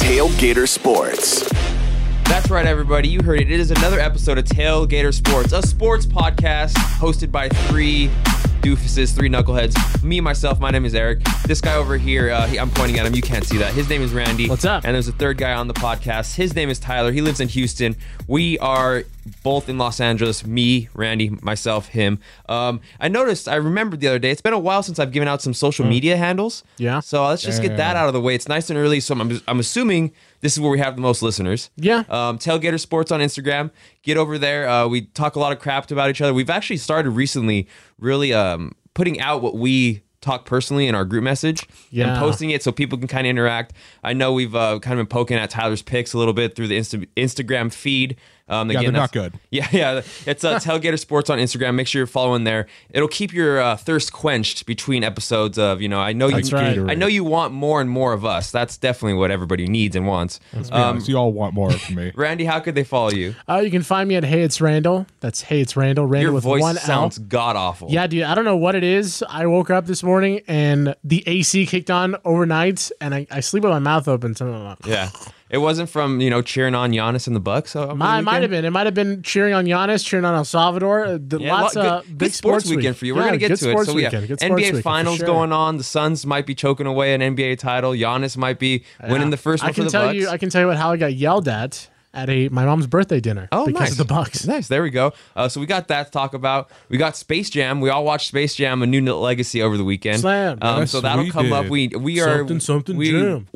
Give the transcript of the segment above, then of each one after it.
Tailgater Sports. That's right, everybody. You heard it. It is another episode of Tailgater Sports, a sports podcast hosted by three doofuses, three knuckleheads. Me, myself, my name is Eric. This guy over here, uh, he, I'm pointing at him. You can't see that. His name is Randy. What's up? And there's a third guy on the podcast. His name is Tyler. He lives in Houston. We are both in Los Angeles. Me, Randy, myself, him. Um, I noticed, I remembered the other day, it's been a while since I've given out some social media handles. Hmm. Yeah. So let's just get that out of the way. It's nice and early, so I'm, I'm assuming this is where we have the most listeners. Yeah. Um, Tailgater Sports on Instagram. Get over there. Uh, we talk a lot of crap about each other. We've actually started recently really um, putting out what we talk personally in our group message yeah. and posting it so people can kind of interact. I know we've uh, kind of been poking at Tyler's picks a little bit through the Insta- Instagram feed. Um, Yeah, again, they're not good. Yeah, yeah. It's uh, Tailgater Sports on Instagram. Make sure you're following there. It'll keep your uh, thirst quenched between episodes of, you know, I know That's you right. I know you want more and more of us. That's definitely what everybody needs and wants. Let's Um, you all want more of me. Randy, how could they follow you? Uh, you can find me at Hey It's Randall. That's Hey It's Randall. Randall Your with voice one sounds god awful. Yeah, dude. I don't know what it is. I woke up this morning and the AC kicked on overnight, and I, I sleep with my mouth open. So uh, Yeah. It wasn't from, you know, cheering on Giannis and the Bucks. So might, might have been. It might have been cheering on Giannis, cheering on El Salvador. Uh, the- Yeah, lots lo- of good, big good sports, week. weekend for you. We're Yeah, gonna get good to it. So yeah, weekend. Good NBA finals sure. going on. The Suns might be choking away an NBA title. Giannis might be winning the first I one can for the tell Bucks. you. I can tell you what how I got yelled at at a my mom's birthday dinner. Oh, because nice. of the Bucks. Nice. There we go. Uh, so we got that to talk about. We got Space Jam. We all watched Space Jam: A New Legacy over the weekend. Slam. Um, Yes, so that'll we come up. We we are Something, something, we, jam.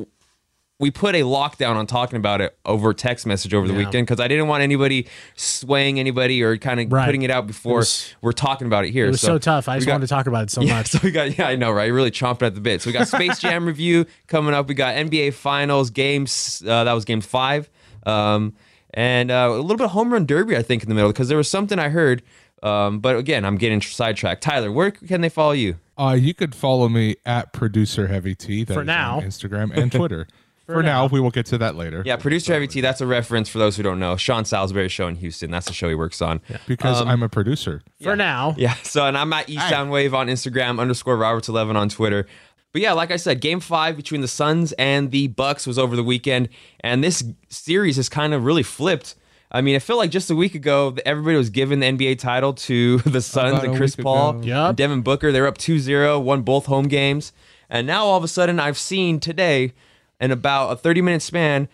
We put a lockdown on talking about it over text message over the Yeah. weekend because I didn't want anybody swaying anybody or kind of Right. putting it out before was- we're talking about it here. It was so, tough. I just got- wanted to talk about it so yeah, much. so we got yeah, I know, right? You really chomping at the bit. So we got Space Jam review coming up. We got NBA Finals games. Uh, that was Game Five, um, and uh, a little bit of home run derby, I think, in the middle because there was something I heard. Um, but again, I'm getting sidetracked. Tyler, where can they follow you? Uh, you could follow me at producer heavy T. that For now. on Instagram and Twitter. For, now. we will get to that later. Yeah, producer Heavy T. That's a reference for those who don't know. Sean Salisbury's show in Houston. That's the show he works on. because um, I'm a producer. For now, Yeah. So, and I'm at East Soundwave on Instagram, underscore Roberts11 on Twitter. But yeah, like I said, game five between the Suns and the Bucks was over the weekend. And this series has kind of really flipped. I mean, I feel like just a week ago, everybody was giving the NBA title to the Suns About and Chris Paul, ago. Yup. and Devin Booker. They were up 2 0, won both home games. And now all of a sudden, I've seen today, in about a 30 minute span,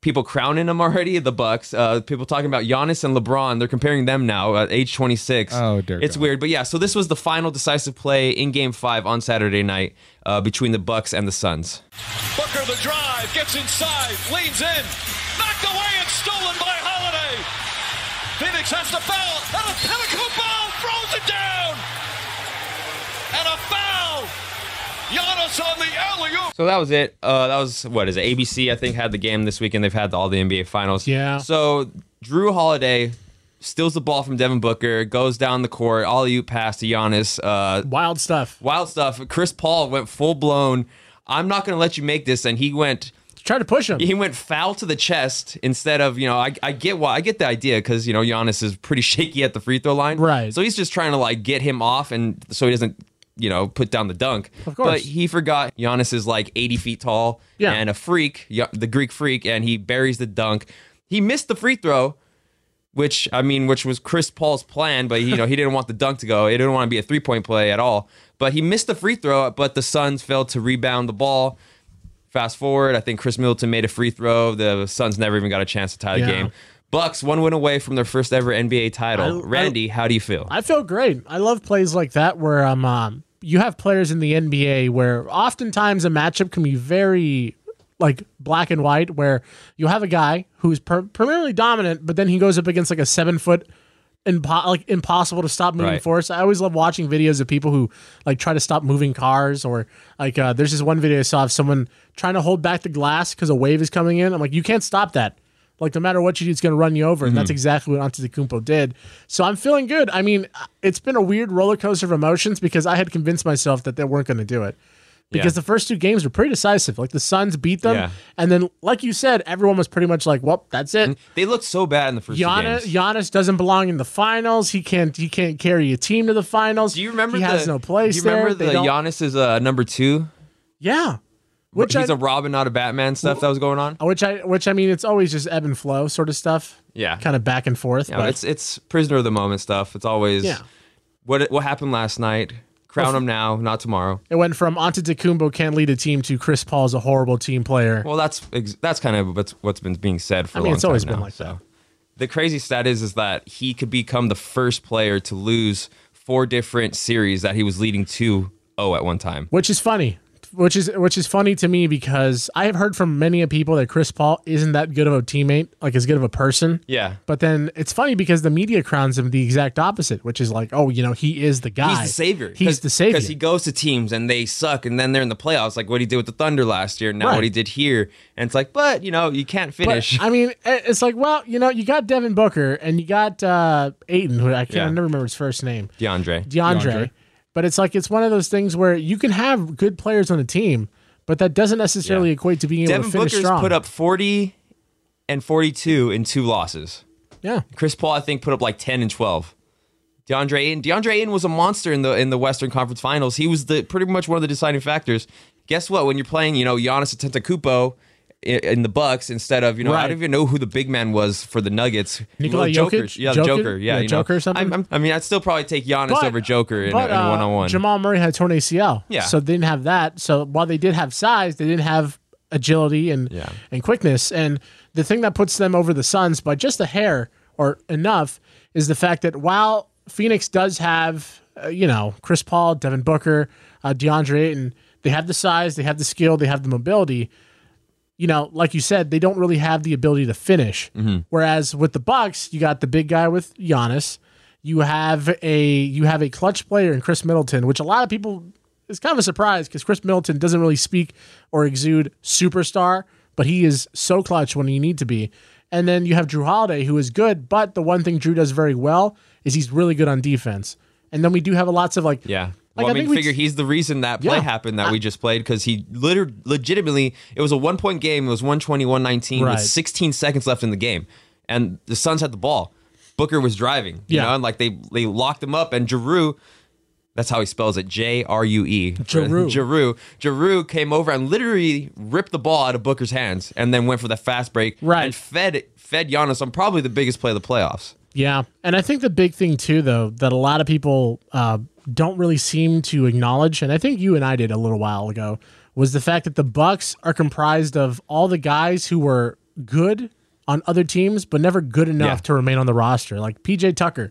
people crowning them already. The Bucks. Uh, people talking about Giannis and LeBron. They're comparing them now at age 26. Oh, dear It's God. weird, but yeah. So this was the final decisive play in Game Five on Saturday night uh, between the Bucks and the Suns. Booker the drive, gets inside, leans in, knocked away and stolen by Holiday. Phoenix has the foul, and a pinnacle ball throws it down. And a foul. Giannis on the alley-oop. So that was it. Uh, that was what is it? ABC I think had the game this weekend. They've had all the NBA finals. Yeah. So Jrue Holiday steals the ball from Devin Booker, goes down the court, all you pass to Giannis. Uh, wild stuff. wild stuff. Chris Paul went full blown. I'm not going to let you make this, and he went Try to push him. he went foul to the chest instead of you know I, I get why I get the idea because you know Giannis is pretty shaky at the free throw line Right. so he's just trying to like get him off and so he doesn't you know put down the dunk Of course. but he forgot Giannis is like 80 feet tall Yeah. and a freak the Greek freak and he buries the dunk he missed the free throw which I mean, which was Chris Paul's plan, but you know he didn't want the dunk to go. He didn't want to be a three point play at all. But he missed the free throw, but the Suns failed to rebound the ball. Fast forward, I think Khris Middleton made a free throw. The Suns never even got a chance to tie the Yeah. game. Bucks one win away from their first ever NBA title. I- Randy, how do you feel? I feel great. I love plays like that where um, um you have players in the NBA where oftentimes a matchup can be very like black and white where you have a guy who's per- primarily dominant, but then he goes up against like a seven foot impo- like impossible to stop moving Right. force. I always love watching videos of people who like try to stop moving cars or like uh, there's this one video I saw of someone trying to hold back the glass because a wave is coming in. I'm like, you can't stop that. Like no matter what you do, it's going to run you over, and Mm-hmm. that's exactly what Antetokounmpo did. So I'm feeling good. I mean, it's been a weird roller coaster of emotions because I had convinced myself that they weren't going to do it. Because Yeah. the first two games were pretty decisive. Like the Suns beat them, Yeah. and then, like you said, everyone was pretty much like, "Well, that's it." They looked so bad in the first two Giannis, games. Giannis doesn't belong in the finals. He can't. He can't carry a team to the finals. Do you remember He the, has no place Do you remember there. the Giannis is uh, number two? Yeah, Which he's I- a Robin, not a Batman stuff that was going on. which I which I mean it's always just ebb and flow sort of stuff. Yeah. kind of back and forth. Yeah, but it's it's prisoner of the moment stuff. It's always Yeah. what what happened last night. Crown him now, not tomorrow. it went from Antetokounmpo can't lead a team to Chris Paul's a horrible team player. Well, that's ex- that's kind of what's what's been being said for I a mean, long it's always been now, like so. that. The crazy stat is is that he could become the first player to lose four different series that he was leading 2-0 at one time. which is funny which is which is funny to me because i have heard from many of people that chris paul isn't that good of a teammate like as good of a person Yeah. but then it's funny because the media crowns him the exact opposite which is like oh you know he is the guy He's the savior. he's the savior Because he goes to teams and they suck, and then they're in the playoffs, like what he did with the Thunder last year, and now Right. what he did here. And it's like, but you know, you can't but, finish. I mean, it's like, well, you know, you got Devin Booker and you got uh, Aiden, who I can't Yeah. I never remember his first name, DeAndre. DeAndre. DeAndre. But it's like it's one of those things where you can have good players on a team, but that doesn't necessarily Yeah. equate to being able Devin to finish Booker's strong. put up 40 and 42 in two losses. yeah, Chris Paul, I think, put up like 10 and 12. DeAndre Ayton, DeAndre Ayton was a monster in the in the Western Conference Finals. He was the pretty much one of the deciding factors. Guess what? When you're playing, you know, Giannis Antetokounmpo in, the Bucks instead of, you know, I don't even know who the big man was for the Nuggets. Nikola Joker. Jokic? Yeah, Joker? Joker. Yeah, Yeah, you know. Joker or something? I'm- I'm- I mean, I'd still probably take Giannis But- over Joker in, but, a, in one on one. Jamal Murray had torn ACL, Yeah. so they didn't have that. So while they did have size, they didn't have agility and Yeah. and quickness. And the thing that puts them over the Suns by just a hair or enough is the fact that while Phoenix does have, uh, you know, Chris Paul, Devin Booker, uh, DeAndre Ayton, they have the size, they have the skill, they have the mobility. You know, like you said, they don't really have the ability to finish. Mm-hmm. Whereas with the Bucks, you got the big guy with Giannis. You have a you have a clutch player in Khris Middleton, which a lot of people is kind of a surprise because Khris Middleton doesn't really speak or exude superstar, but he is so clutch when you need to be. And then you have Jrue Holiday, who is good, but the one thing Jrue does very well is he's really good on defense. And then we do have lots of like Yeah. Like, Well, I I mean, figure he's the reason that play Yeah. happened that we just played because he liter- legitimately, it was a one point game. It was 120, 119 Right. with 16 seconds left in the game. And the Suns had the ball. Booker was driving, you Yeah. know, and like they, they locked him up. And Giroux, that's how he spells it J R U E. Giroux. Giroux. Giroux came over and literally ripped the ball out of Booker's hands and then went for the fast break Right. and fed, fed Giannis on probably the biggest play of the playoffs. Yeah, and I think the big thing too, though, that a lot of people uh, don't really seem to acknowledge, and I think you and I did a little while ago, was the fact that the Bucks are comprised of all the guys who were good on other teams, but never good enough Yeah. to remain on the roster. Like PJ Tucker,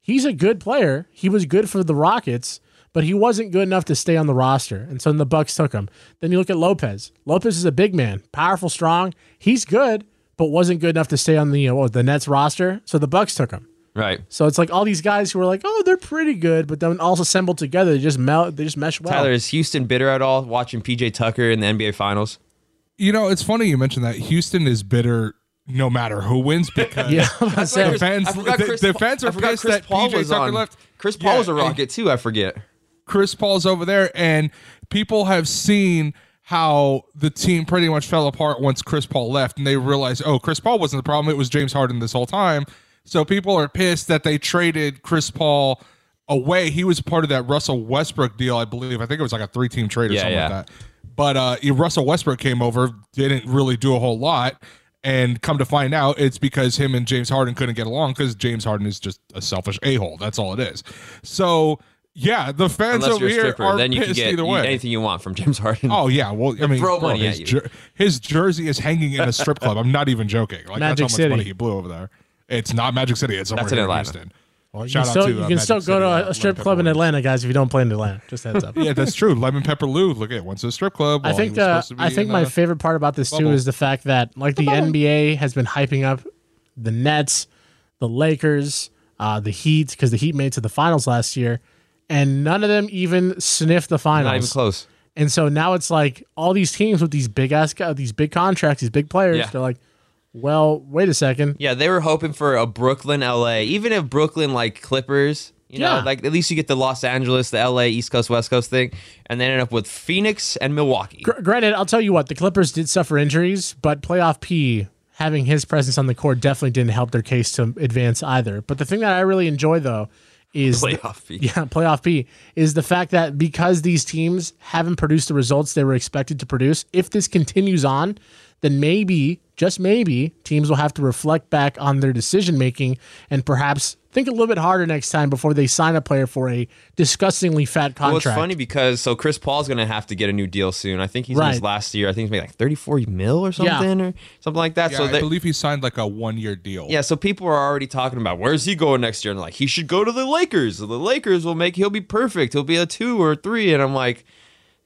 he's a good player. He was good for the Rockets, but he wasn't good enough to stay on the roster, and so the Bucks took him. Then you look at Lopez. Lopez is a big man, powerful, strong. He's good, but wasn't good enough to stay on the uh, what, the Nets roster. So the Bucks took him. Right. So it's like all these guys who are like, oh, they're pretty good, but then all assembled together, they just melt, they just mesh well. Tyler, is Houston bitter at all watching PJ Tucker in the NBA Finals? You know, it's funny you mentioned that. Houston is bitter no matter who wins because yeah, I'm about to say, Chris- fans- I the- Chris, the fans are I pissed Chris that Paul PJ was Tucker on. left. Chris Paul Yeah, was a Rocket too. I forget. Chris Paul's over there, and people have seen how the team pretty much fell apart once Chris Paul left, and they realized, oh, Chris Paul wasn't the problem; it was James Harden this whole time. So people are pissed that they traded Chris Paul away. He was part of that Russell Westbrook deal, I believe. I think it was like a three-team trade or Yeah, something yeah. like that. But uh, Russell Westbrook came over, didn't really do a whole lot. And come to find out, it's because him and James Harden couldn't get along because James Harden is just a selfish a hole. That's all it is. So, yeah, the fans Unless over you're a here stripper, are then you can pissed get either way. anything you want from James Harden. Oh yeah, well I mean, throw bro, money his, at you. jer- his jersey is hanging in a strip club. I'm not even joking. Like Magic that's how much City. money he blew over there. It's not Magic City. It's somewhere That's in here Atlanta. Houston. you Shout can out still, to, you uh, can Magic still go City, to uh, a strip Lemon club in Pepper Atlanta, guys, if you don't play in Atlanta. Just heads up. Yeah, that's true. Lemon Pepper Lou. Look at went to a strip club. I while he think was uh, supposed to be I think in, my uh, favorite part about this too bubble. is the fact that like the NBA has been hyping up the Nets, the Lakers, uh, the Heat because the Heat made it to the finals last year, and none of them even sniffed the finals. Not even close. And so now it's like all these teams with these big ass, these big contracts, these big players. Yeah. They're like, well, wait a second. Yeah, they were hoping for a Brooklyn, LA. Even if Brooklyn like Clippers, you know, Yeah. like at least you get the Los Angeles, the LA, East Coast, West Coast thing, and they end up with Phoenix and Milwaukee. Gr- granted, I'll tell you what, the Clippers did suffer injuries, but playoff P having his presence on the court definitely didn't help their case to advance either. But the thing that I really enjoy though is Playoff P. yeah, playoff P is the fact that because these teams haven't produced the results they were expected to produce, if this continues on, then maybe, just maybe, teams will have to reflect back on their decision making and perhaps think a little bit harder next time before they sign a player for a disgustingly fat contract. Well, contract. it's funny because so Chris Paul's going to have to get a new deal soon. I think he's in his Right. last year. I think he's making like 34 mil or Yeah. something or something like that. Yeah, so I they- believe he signed like a one year deal. Yeah, so people are already talking about where's he going next year, and like he should go to the Lakers. The Lakers will make he'll be perfect. He'll be a two or three, and I'm like,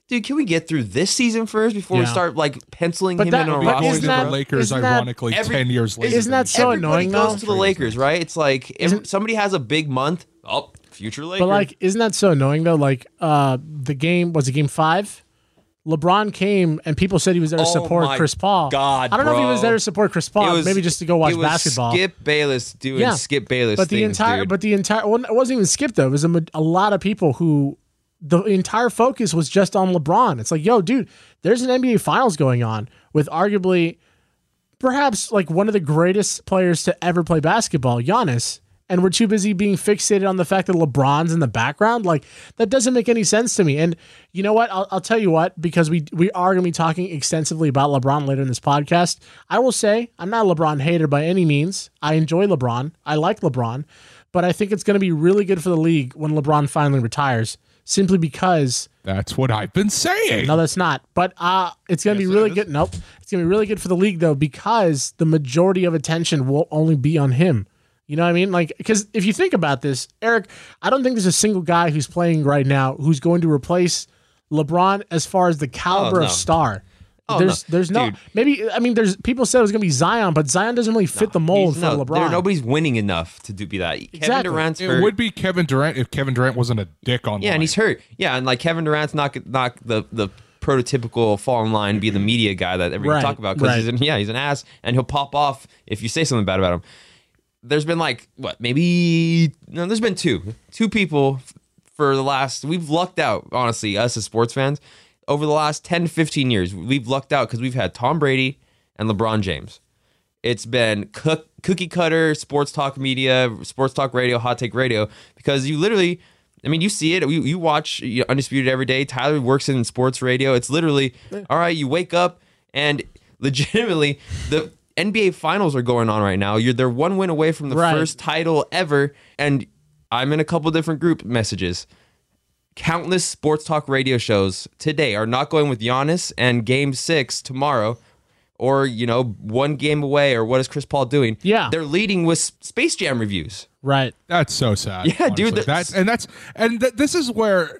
dude, can we get through this season first before we start like penciling But him that- in on a but Going roster? isn't to that- the Lakers, isn't that- ironically, every- ten years later. isn't that so Everybody annoying goes though? to the Lakers, right? It's like if somebody has a big month, oh, future Lakers. But like, isn't that so annoying though? Like, uh, the game was it game five? LeBron came and people said he was there to Oh support my Chris Paul. God, I don't know if he was there to support Chris Paul, maybe just to go watch it was basketball. Skip Bayless doing Yeah. Skip Bayless, but the things, entire, dude. but the entire, well, it wasn't even Skip though. It was a, a lot of people who the entire focus was just on LeBron. It's like, yo, dude, there's an NBA Finals going on with arguably, perhaps like one of the greatest players to ever play basketball, Giannis. And we're too busy being fixated on the fact that LeBron's in the background. Like that doesn't make any sense to me. And you know what? I'll, I'll tell you what, because we we are going to be talking extensively about LeBron later in this podcast. I will say I'm not a LeBron hater by any means. I enjoy LeBron. I like LeBron, but I think it's going to be really good for the league when LeBron finally retires. Simply because That's what I've been saying. no, that's not. But uh, it's going to Yes, be really good. Nope. It's going to be really good for the league, though, because the majority of attention will only be on him. You know what I mean? Like, because if you think about this, Eric, I don't think there's a single guy who's playing right now who's going to replace LeBron as far as the caliber Oh, no. of star. Oh, there's, no. there's no, Dude. maybe, I mean, there's people said it was going to be Zion, but Zion doesn't really fit the mold for no, LeBron. there- nobody's winning enough to do be that. Kevin Exactly. Durant's It hurt. would be Kevin Durant if Kevin Durant wasn't a dick on. Yeah, and he's hurt. Yeah, and like Kevin Durant's not not the the prototypical fall in line, be the media guy that everybody Right, talk about because right. he's an, yeah he's an ass and he'll pop off if you say something bad about him. There's been like what maybe no, there's been two two people for the last we've lucked out honestly us as sports fans over the last 10, 15 years we've lucked out because we've had Tom Brady and LeBron James. It's been cook, cookie cutter sports talk media, sports talk radio, hot take radio, because you literally, I mean, you see it. You, you watch you know, Undisputed every day. Tyler works in sports radio. It's literally, all right, you wake up and legitimately the NBA finals are going on right now. You're they're one win away from the Right. first title ever. And I'm in a couple different group messages. Countless sports talk radio shows today are not going with Giannis and game six tomorrow or you know one game away or what is chris paul doing Yeah. they're leading with space jam reviews right. That's so sad. Yeah, dude, honestly. that's- That's and that's and th- this is where.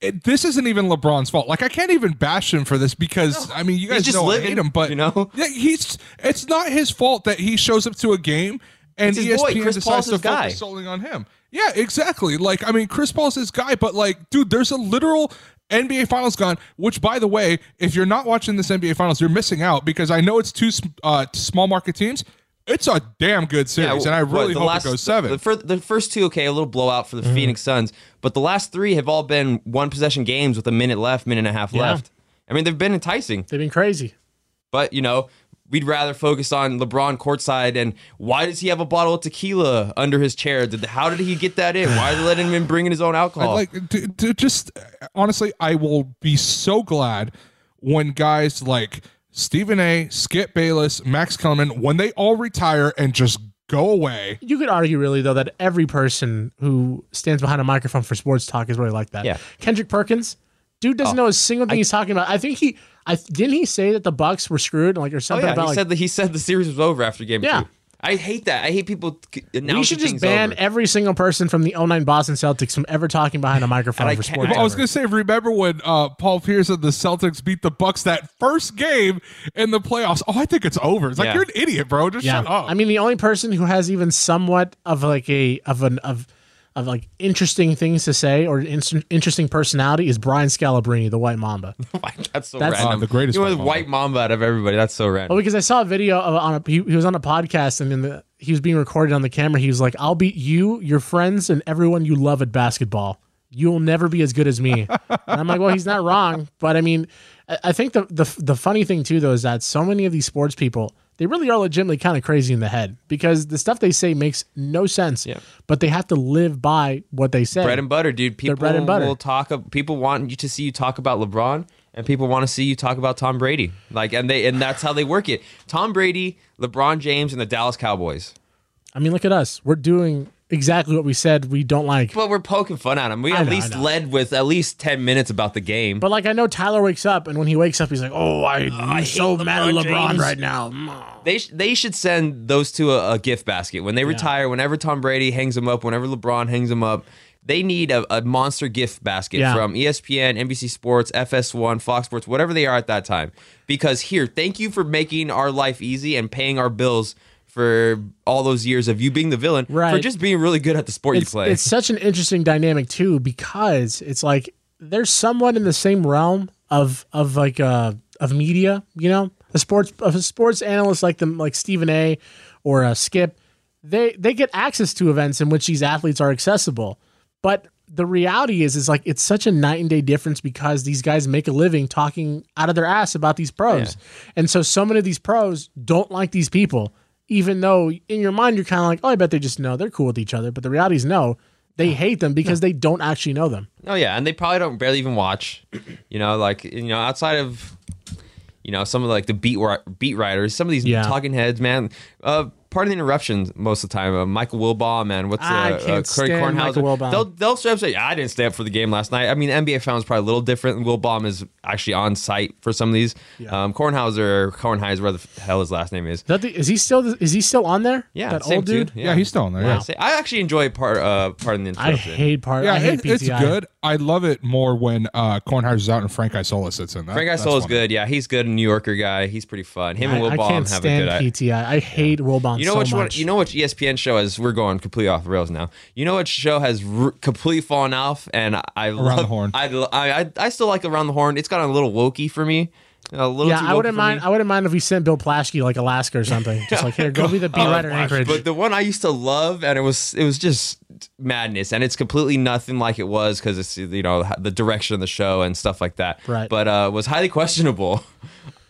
It, this isn't even LeBron's fault. Like I can't even bash him for this because I mean you guys just know I hate him, but you know? yeah, he's it's not his fault that he shows up to a game and It's his boy. ESPN decides Paul's to his guy. focus solely on him. Yeah, exactly. Like I mean, Chris Paul's his guy, but like, dude, there's a literal NBA Finals gone. Which, by the way, if you're not watching this NBA Finals, you're missing out because I know it's two uh, small market teams. It's a damn good series, and I really the hope last- it goes seven. The, fir- the first two, okay, a little blowout for the Mm-hmm. Phoenix Suns, but the last three have all been one possession games with a minute left, minute and a half Yeah. left. I mean, they've been enticing, They've been crazy. but you know, we'd rather focus on LeBron courtside and why does he have a bottle of tequila under his chair? Did, how did he get that in? Why are they letting him bring in bringing his own alcohol? like to, to just honestly i will be so glad when guys like stephen a skip bayless max kellerman when they all retire and just go away You could argue, really, though, that every person who stands behind a microphone for sports talk is really like that. Yeah. Kendrick Perkins, dude doesn't oh, know a single thing he's talking about. I think he, I didn't he say that the Bucks were screwed, like or oh something yeah, about he like. said that he said the series was over after game Yeah. two. I hate that. I hate people c- announcing we should just ban over. every single person from the 09 Boston Celtics from ever talking behind a microphone for sports. I i was gonna say remember when uh, paul pierce and the celtics beat the bucks that first game in the playoffs oh i think it's over it's like Yeah. you're an idiot bro just yeah. shut up I mean, the only person who has even somewhat of like a of an of of like interesting things to say or in- interesting personality is Brian Scalabrine, the White Mamba. That's so That's- random. Uh, the greatest You know, white the mamba. white mamba out of everybody. That's so random. Well, because I saw a video of on a he, he was on a podcast and in the he was being recorded on the camera. He was like, "I'll beat you, your friends, and everyone you love at basketball. You'll never be as good as me." and I'm like, "Well, he's not wrong." But I mean, I, I think the, the the funny thing too though is that so many of these sports people they really are legitimately kind of crazy in the head because the stuff they say makes no sense. Yeah. But they have to live by what they say. bread and butter, dude. People bread and butter. will talk. People want you to see you talk about LeBron, and people want to see you talk about Tom Brady. Like, and they and that's how they work it. Tom Brady, LeBron James, and the Dallas Cowboys. I mean, look at us. We're doing exactly what we said we don't like. But we're poking fun at him. We I at know, least led with at least ten minutes about the game. But like I know Tyler wakes up and when he wakes up he's like, "Oh, I, I'm hate so mad at LeBron James." right now." Mm. They sh- they should send those two a, a gift basket when they retire. Whenever Tom Brady hangs them up, whenever LeBron hangs them up, they need a, a monster gift basket Yeah. from ESPN, NBC Sports, FS1, Fox Sports, whatever they are at that time. Because here, thank you for making our life easy and paying our bills for all those years of you being the villain for just being really good at the sport It's you play. it's such an interesting dynamic too because it's like there's someone in the same realm of of like uh of media, you know, a sports of a sports analyst like them like Stephen A. or uh, Skip. They they get access to events in which these athletes are accessible, but the reality is is like it's such a night and day difference because these guys make a living talking out of their ass about these pros. And so so many of these pros don't like these people even though in your mind you're kind of like, "Oh, I bet they just know they're cool with each other." But the reality is no. They hate them because they don't actually know them. Oh yeah, and they probably don't barely even watch. You know, like you know, outside of you know some of like the beat beat writers, some of these Yeah. talking heads, man. Uh, pardon the interruptions. Most of the time, uh, Michael Wilbon and what's uh, I uh, can't Craig stand Kornhauser. Michael Wilbon. They'll they'll straight up say, yeah, "I didn't stay up for the game last night." I mean, NBA found is probably a little different. And Wilbon is actually on site for some of these. Um, Kornhauser or Kornheiser, whatever the hell his last name is. Is, that the, is he still is he still on there? Yeah, that same old dude. dude. Yeah, he's still on there. Yeah, Yeah, I actually enjoy part uh pardon the interruption. I hate part. yeah I hate it- it's good. I love it more when uh, Kornheiser's out and Frank Isola sits in. That, Frank that's Isola is funny. good. Yeah, he's good. New Yorker guy. He's pretty fun. Him I, and Will I Wilbon can't have a stand good. PTI. I hate Wilbon You know so which one? You know which ESPN show has? We're going completely off the rails now. You know which show has r- completely fallen off, and I love the Horn. I, I I I still like around the horn. It's gotten a little wokey for me. A little yeah, too I wouldn't mind. me. I wouldn't mind if we sent Bill Plaschke like Alaska or something. Just like here, go be the beat writer in Anchorage. But the one I used to love, and it was it was just madness, and it's completely nothing like it was because it's you know the direction of the show and stuff like that. Right. But uh, was highly questionable.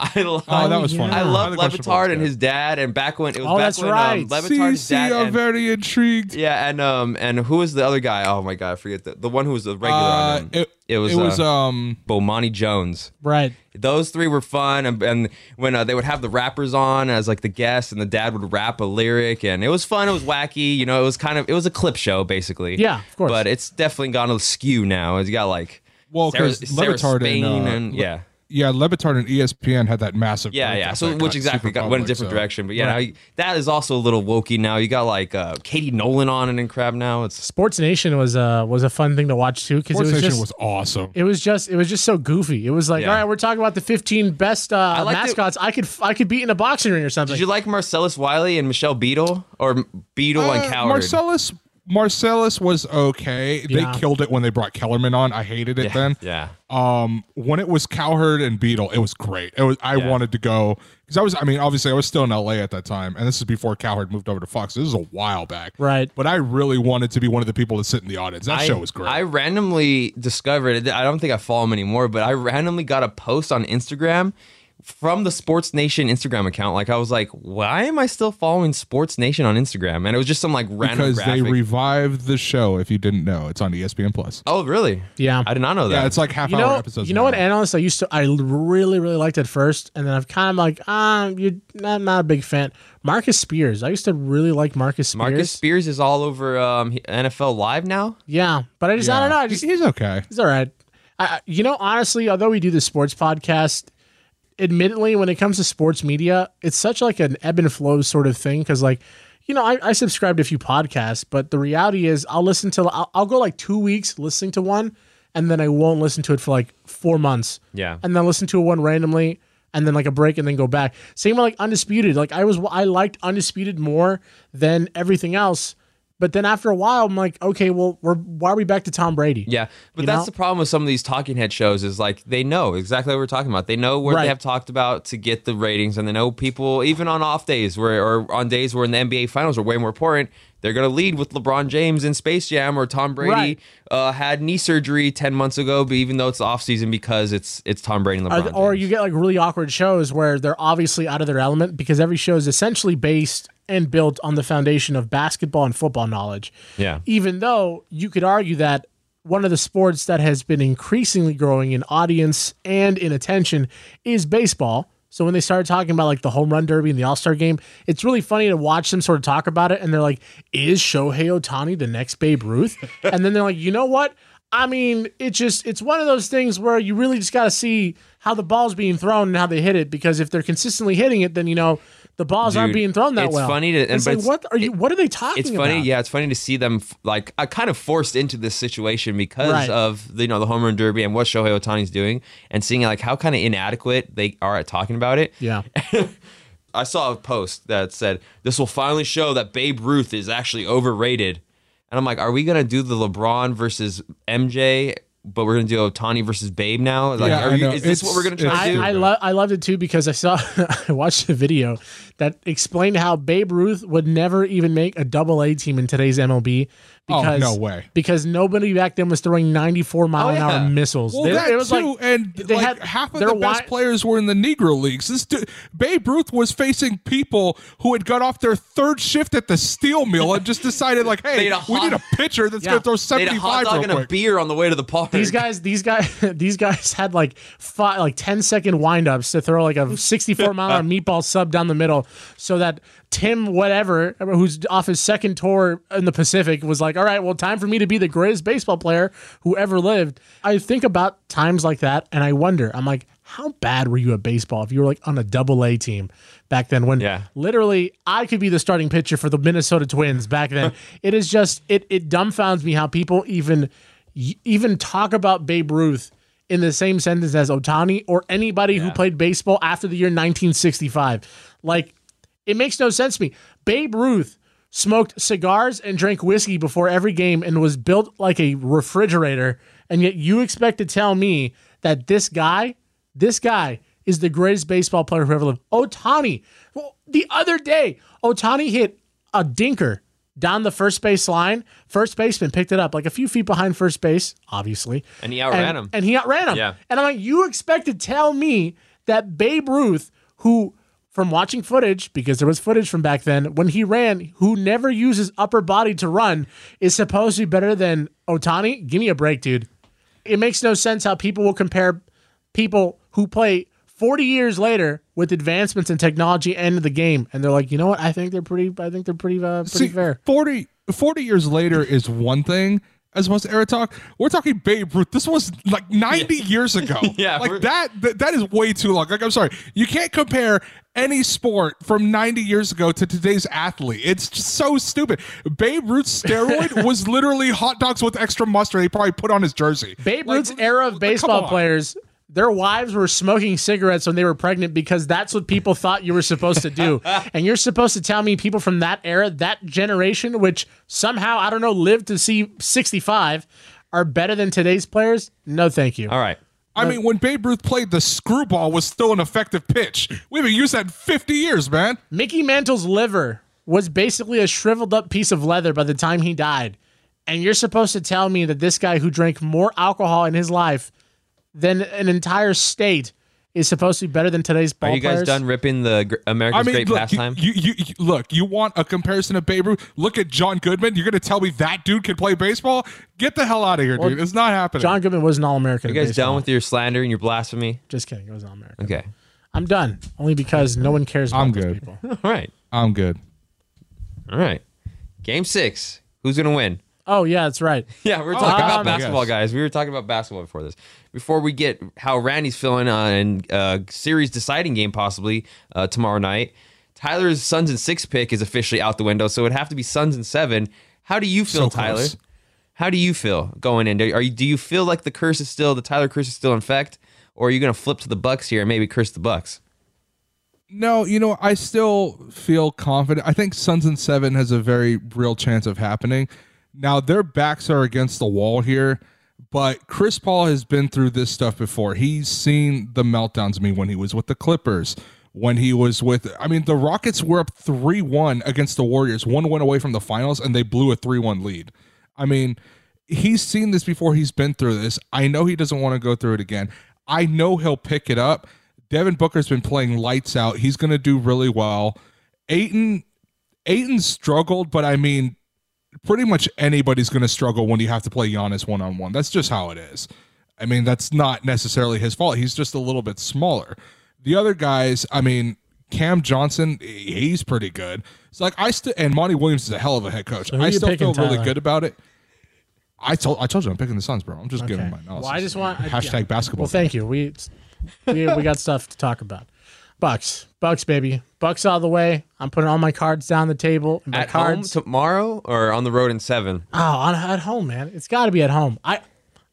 I love. Oh, that was yeah. funny. I love Highly questionable Le Batard and his dad, and back when it was Oh, back that's when right. um, Le Batard's CC, dad I'm and, very intrigued. yeah, and um and who was the other guy? Oh my god, I forget the the one who was the regular Uh, on him. it, it was it was uh, um Bomani Jones. right. Those three were fun, and, and when uh, they would have the rappers on as like the guests, and the dad would rap a lyric, and it was fun. It was wacky, you know. It was kind of it was a clip show basically. Yeah, of course. But it's definitely gone askew now. It's got like well Sarah, because Sarah Le Batard Spain and, uh, and yeah. Yeah Le Batard and ESPN had that massive Yeah, yeah. So which exactly got, went a different so- direction, but yeah, now, that is also a little wokey now. You got like uh, Katie Nolan on and in Crab now. It's Sports Nation was uh was a fun thing to watch too because it was Nation just was awesome. it was just it was just so goofy. It was like, Yeah. all right, we're talking about the 15 best uh, liked it- mascots I could I could beat in a boxing ring or something. Did you like Marcellus Wiley and Michelle Beadle or Beadle and Uh, Cowherd? Marcellus Marcellus was okay. Yeah. They killed it when they brought Kellerman on. I hated it yeah, then. yeah. Um, when it was Cowherd and Beadle, it was great. It was. I Yeah. wanted to go because I was. I mean, obviously, I was still in LA at that time, and this is before Cowherd moved over to Fox. This is a while back, Right. But I really wanted to be one of the people to sit in the audience. That I, show was great. I randomly discovered. I don't think I follow him anymore, but I randomly got a post on Instagram from the Sports Nation Instagram account. Like I was like, why am I still following Sports Nation on Instagram? And it was just some like random because they revived the show. If you didn't know, it's on ESPN Plus. oh, really? Yeah. I did not know that. Yeah, it's like half you hour episodes. you know now. what analyst I used to I really really liked at first, and then I've kind of like ah, you're not, not a big fan. Marcus Spears. I used to really like Marcus Spears. Marcus Spears is all over um, NFL Live now. Yeah, but I just I don't know. I just he's okay. He's all right. I, I- you know, honestly, although we do the sports podcast, admittedly, when it comes to sports media, it's such like an ebb and flow sort of thing. Because, like, you know, I, I subscribe to a few podcasts, but the reality is, I'll listen to, I'll, I'll go like two weeks listening to one, and then I won't listen to it for like four months. Yeah. and then listen to one randomly. And then like a break, and then go back. Same with like undisputed. Like I was, I liked undisputed more than everything else But then after a while, I'm like, okay, well, we're why are we back to Tom Brady? Yeah, but You that's know? the problem with some of these talking head shows is like they know exactly what we're talking about. They know where Right. they have talked about to get the ratings, and they know people even on off days where or on days where in the NBA finals are way more important. They're going to lead with LeBron James in Space Jam or Tom Brady Right. uh, had knee surgery ten months ago, but even though it's off season because it's it's Tom Brady and Or, LeBron. or James. you get like really awkward shows where they're obviously out of their element because every show is essentially based and built on the foundation of basketball and football knowledge. Yeah. Even though you could argue that one of the sports that has been increasingly growing in audience and in attention is baseball. So when they started talking about like the home run derby and the All Star game, it's really funny to watch them sort of talk about it. And they're like, "Is Shohei Ohtani the next Babe Ruth?" and then they're like, "You know what? I mean, it just it's one of those things where you really just got to see how the ball's being thrown and how they hit it because if they're consistently hitting it, then you know the balls aren't being thrown that it's well. funny to- and- it's but like, what are you? What are they talking it's funny, about? yeah. It's funny to see them f- like uh, kind of forced into this situation because Right. of the, you know the home run derby and what Shohei Ohtani's doing, and seeing like how kind of inadequate they are at talking about it. Yeah. I saw a post that said this will finally show that Babe Ruth is actually overrated, and I'm like, are we gonna do the LeBron versus MJ? But we're gonna do Ohtani versus Babe now. Like, Yeah, are you, is this It's- what we're gonna try I, to do? I, lo- I loved it too because I saw I watched a video that explained how Babe Ruth would never even make a double A team in today's MLB Oh, because no way. because nobody back then was throwing 94 mile an Oh, hour missiles. Well, They- that it was too, like and they like had- half of their the best wi- players were in the Negro leagues. This dude, Babe Ruth was facing people who had got off their third shift at the steel mill and just decided, like, hey, had a we need a pitcher that's Yeah. going to throw They had a seventy hot five dog real and a beer on the way to the park. these guys these guys these guys had like five like 10 second windups to throw like a 64 mile an hour meatball sub down the middle so that Tim whatever who's off his second tour in the Pacific was like all right well time for me to be the greatest baseball player who ever lived I think about times like that and I wonder I'm like how bad were you at baseball if you were like on a double A team back then when Yeah. literally I could be the starting pitcher for the Minnesota Twins back then. it is just it it dumbfounds me how people even even talk about Babe Ruth in the same sentence as Ohtani or anybody who played baseball after the year 1965. Like it makes no sense to me. Babe Ruth smoked cigars and drank whiskey before every game and was built like a refrigerator and yet you expect to tell me that this guy this guy is the greatest baseball player who ever lived. Ohtani. Well, the other day, Ohtani hit a dinker down the first base line. First baseman picked it up like a few feet behind first base, obviously. And he outran and, him. And he outran him. Yeah. And I'm like, you expect to tell me that Babe Ruth, who from watching footage, because there was footage from back then, when he ran, who never uses upper body to run, is supposed to be better than Ohtani? Give me a break, dude. It makes no sense how people will compare people who play 40 years later with advancements in technology and the game, and they're like, you know what? I think they're pretty. I think they're pretty. Uh, pretty See, fair. 40, 40 years later is one thing. As opposed to era talk, we're talking Babe Ruth. This was like 90 years ago. Yeah, like that, that. That is way too long. Like, I'm sorry, you can't compare any sport from 90 years ago to today's athlete. It's just so stupid. Babe Ruth's steroid was literally hot dogs with extra mustard. He probably put on his jersey. Babe Like, Ruth's era of baseball players, their wives were smoking cigarettes when they were pregnant because that's what people thought you were supposed to do. and you're supposed to tell me people from that era, that generation, which somehow, I don't know, lived to see 65, are better than today's players? No, thank you. All right. I mean, when Babe Ruth played, the screwball was still an effective pitch. We haven't used that in 50 years, man. Mickey Mantle's liver was basically a shriveled up piece of leather by the time he died. And you're supposed to tell me that this guy who drank more alcohol in his life than an entire state is supposed to be better than today's ball Are you guys players? done ripping the gr- America's I mean, Great look, Pastime? You, you, you look. You want a comparison of Babe Ruth? Look at John Goodman. You're going to tell me that dude can play baseball? Get the hell out of here, dude. It's not happening. John Goodman was an All American. you guys done with your slander and your blasphemy? Just kidding. It was All American. Okay. I'm done. Only because no one cares about I'm those good. people. All right. I'm good. All right. Game six. Who's gonna win? Oh yeah, that's right. Yeah, we were talking about basketball, basketball, guys. We were talking about basketball before this. Before we get how Randy's feeling on a uh, series deciding game possibly uh, tomorrow night, Tyler's Suns and six pick is officially out the window, so it'd have to be Suns and seven. How do you feel, So Tyler? close. How do you feel going in? Are you do you feel like the curse is still the Tyler curse is still in effect, or are you gonna flip to the Bucks here and maybe curse the Bucks? No, you know, I still feel confident. I think Suns and Seven has a very real chance of happening. Now their backs are against the wall here, but Chris Paul has been through this stuff before. He's seen the meltdowns. I mean, when he was with the Clippers, when he was with, I mean, the Rockets were up three one against the Warriors, one went away from the finals, and they blew a three one lead. I mean, he's seen this before. He's been through this. I know he doesn't want to go through it again. I know he'll pick it up. Devin Booker's been playing lights out. He's going to do really well. Ayton, Ayton struggled, but I mean, pretty much anybody's going to struggle when you have to play Giannis one on one. That's just how it is. I mean, that's not necessarily his fault. He's just a little bit smaller. The other guys, I mean, Cam Johnson, he's pretty good. It's like I still and Monty Williams is a hell of a head coach. are I still feel really Tyler? good about it. I told I told you I'm picking the Suns, bro. I'm just giving my analysis. Well, I just want hashtag yeah. basketball. Well, thank you. We we we got stuff to talk about. Bucks, Bucks, baby, Bucks all the way. I'm putting all my cards down the table. At home tomorrow or on the road in seven? oh, on, at home, man. It's got to be at home. I.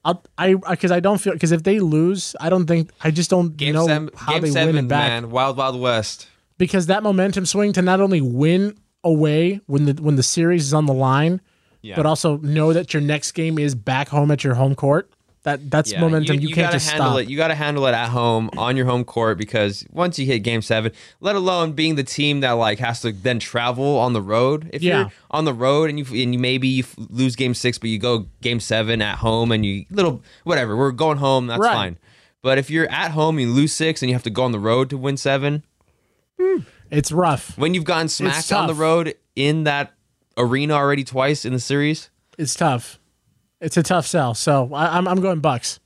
I'll, I because I don't feel because if they lose, I don't think I just don't Game know seven, how they seven, win it back man. Wild Wild West. because that momentum swing to not only win away when the when the series is on the line, Yeah. but also know that your next game is back home at your home court. That that's Yeah, momentum. You, can't gotta just handle stop. it. You got to handle it at home on your home court because once you hit Game Seven, let alone being the team that like has to then travel on the road. If Yeah. you're on the road and you and you maybe you lose Game Six, but you go Game Seven at home and you little whatever, we're going home. That's Right. fine. But if you're at home, you lose six, and you have to go on the road to win seven. Hmm. It's rough. When you've gotten smacked on the road in that arena already twice in the series, It's tough. It's a tough sell. So I, I'm I'm going Bucks.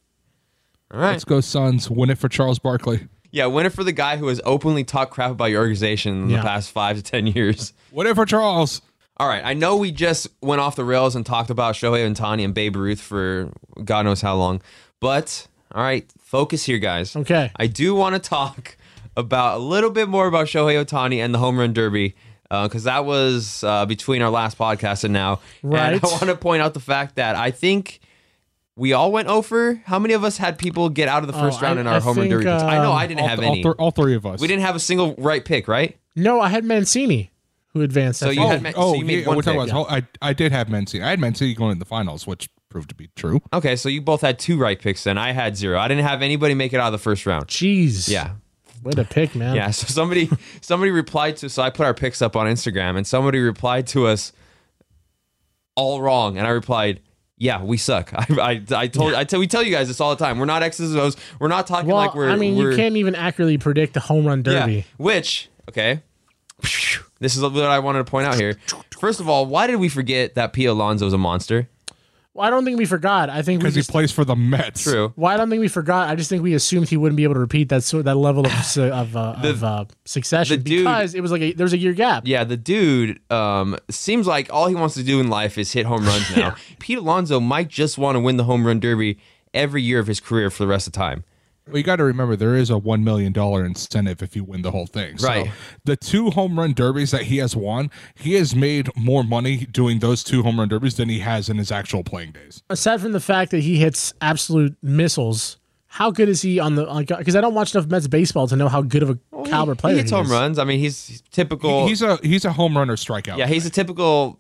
all right. Let's go Suns. Win it for Charles Barkley. Yeah, win it for the guy who has openly talked crap about your organization in Yeah. the past five to ten years. Win it for Charles. All right, I know we just went off the rails and talked about Shohei Ohtani and Babe Ruth for God knows how long, but all right, focus here, guys. Okay. I do want to talk about a little bit more about Shohei Ohtani and the home run derby because that was uh, between our last podcast and now. Right. And I want to point out the fact that I think we all went over. How many of us had people get out of the first Oh, round I- in our I home run think, derby? picks? I know um, I didn't All, have all, any. th- all three of us. we didn't have a single right pick, right? No, I had Mancini who advanced. So you think. had Man- oh, so you made yeah, one we're talking I, I did have Mancini. I had Mancini going in the finals, which proved to be true. Okay, so you both had two right picks then. I had zero. I didn't have anybody make it out of the first round. Jeez. Yeah. Way to pick, man. Yeah. So somebody somebody replied to so I put our picks up on Instagram and somebody replied to us all wrong. And I replied, Yeah, we suck. I I, I told I tell we tell you guys this all the time. We're not X's and O's. We're not talking Well, like we're I mean, we're, you can't even accurately predict a home run yeah. derby. Which, okay. This is what I wanted to point out here. First of all, why did we forget that P. Alonso is a monster? Well, I don't think we forgot. I think Because he plays for the Mets. True. well, I don't think we forgot. I just think we assumed he wouldn't be able to repeat that sort that level of su- of, uh, of uh, succession the dude- because it was like a, there was a year gap. Yeah, the dude um, seems like all he wants to do in life is hit home runs now. Pete Alonso might just want to win the home run derby every year of his career for the rest of the time. Well, you got to remember there is a one million dollar incentive if you win the whole thing. So Right. the two home run derbies that he has won, he has made more money doing those two home run derbies than he has in his actual playing days. Aside from the fact that he hits absolute missiles, how good is he on the? Because I don't watch enough Mets baseball to know how good of a caliber player he is. hits home is. runs. I mean, he's, he's typical. he's a he's a home runner strikeout. yeah, he's a typical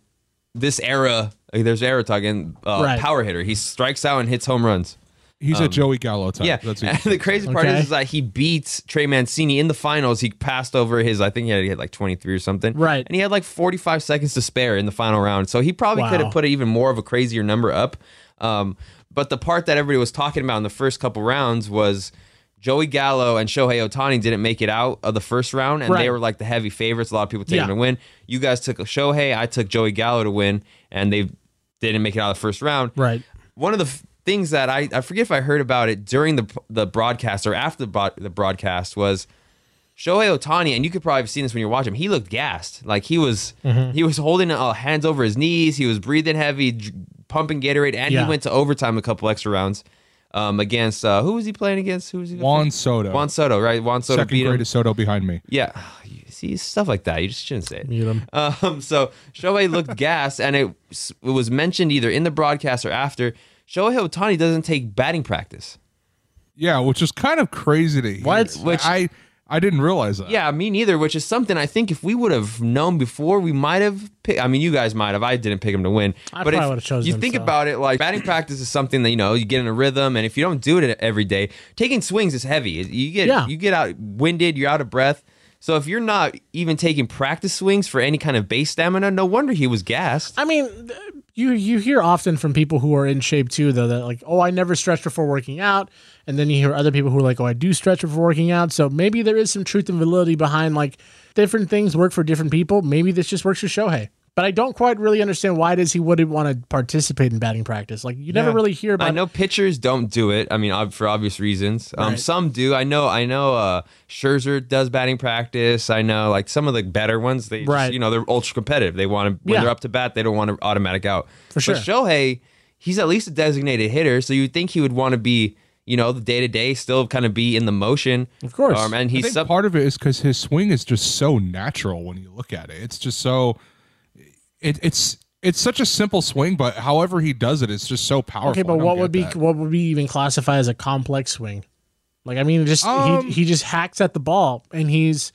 this era. There's era talking uh, Right. power hitter. He strikes out and hits home runs. He's a Joey Gallo type. um, Yeah, That's and the crazy part Okay. is, is that he beats Trey Mancini in the finals. He passed over his, I think he had, he had like 23 or something. Right. And he had like 45 seconds to spare in the final round. So he probably could have put even more of a crazier number up. Um, but the part that everybody was talking about in the first couple rounds was Joey Gallo and Shohei Ohtani didn't make it out of the first round, and Right. they were like the heavy favorites. A lot of people taking Yeah. to win. You guys took Shohei, I took Joey Gallo to win, and they didn't make it out of the first round Right. one of the f- things that I, I forget if I heard about it during the the broadcast or after the, the broadcast was Shohei Ohtani, and you could probably have seen this when you're watching him. He looked gassed, like he was Mm-hmm. he was holding uh, hands over his knees. He was breathing heavy, dr- pumping Gatorade, and Yeah. he went to overtime a couple extra rounds um, against uh, who was he playing against? Who was he? Juan Soto. Juan Soto, right? Juan Soto second beat him. greatest Soto behind me. Yeah, you see stuff like that. You just shouldn't say it. Mute him. Um, so Shohei looked gassed, and it, it was mentioned either in the broadcast or after. Shohei Ohtani doesn't take batting practice. Yeah, which is kind of crazy to hear. What? Which- I I didn't realize that. Yeah, me neither. Which is something I think if we would have known before, we might have. Picked, I mean, you guys might have. I didn't pick him to win. I but probably would've chosen you him, think so. about it, like batting practice is something that you know you get in a rhythm, and if you don't do it every day, taking swings is heavy. You get Yeah. you get out winded, you're out of breath. So if you're not even taking practice swings for any kind of base stamina, no wonder he was gassed. I mean, th- you you hear often from people who are in shape too, though, that like, oh, I never stretch before working out, and then you hear other people who are like, oh, I do stretch before working out. So maybe there is some truth and validity behind like different things work for different people. Maybe this just works for Shohei. But I don't quite really understand why it is he wouldn't want to participate in batting practice. Like you never Yeah. really hear about. I know pitchers don't do it. I mean, for obvious reasons. Um, Right. Some do. I know. I know. Uh, Scherzer does batting practice. I know. Like some of the better ones, they just, Right. you know they're ultra competitive. They want to when Yeah. they're up to bat, they don't want to automatic out. For sure. But Shohei, he's at least a designated hitter, so you'd think he would want to be, you know, the day to day, still kind of be in the motion. Of course. Um, and I he's think some, part of it is because his swing is just so natural when you look at it. It's just so it, it's it's such a simple swing, but however he does it, it's just so powerful. okay, but what would be that. what would be even classified as a complex swing? Like I mean, just Um, he he just hacks at the ball, and he's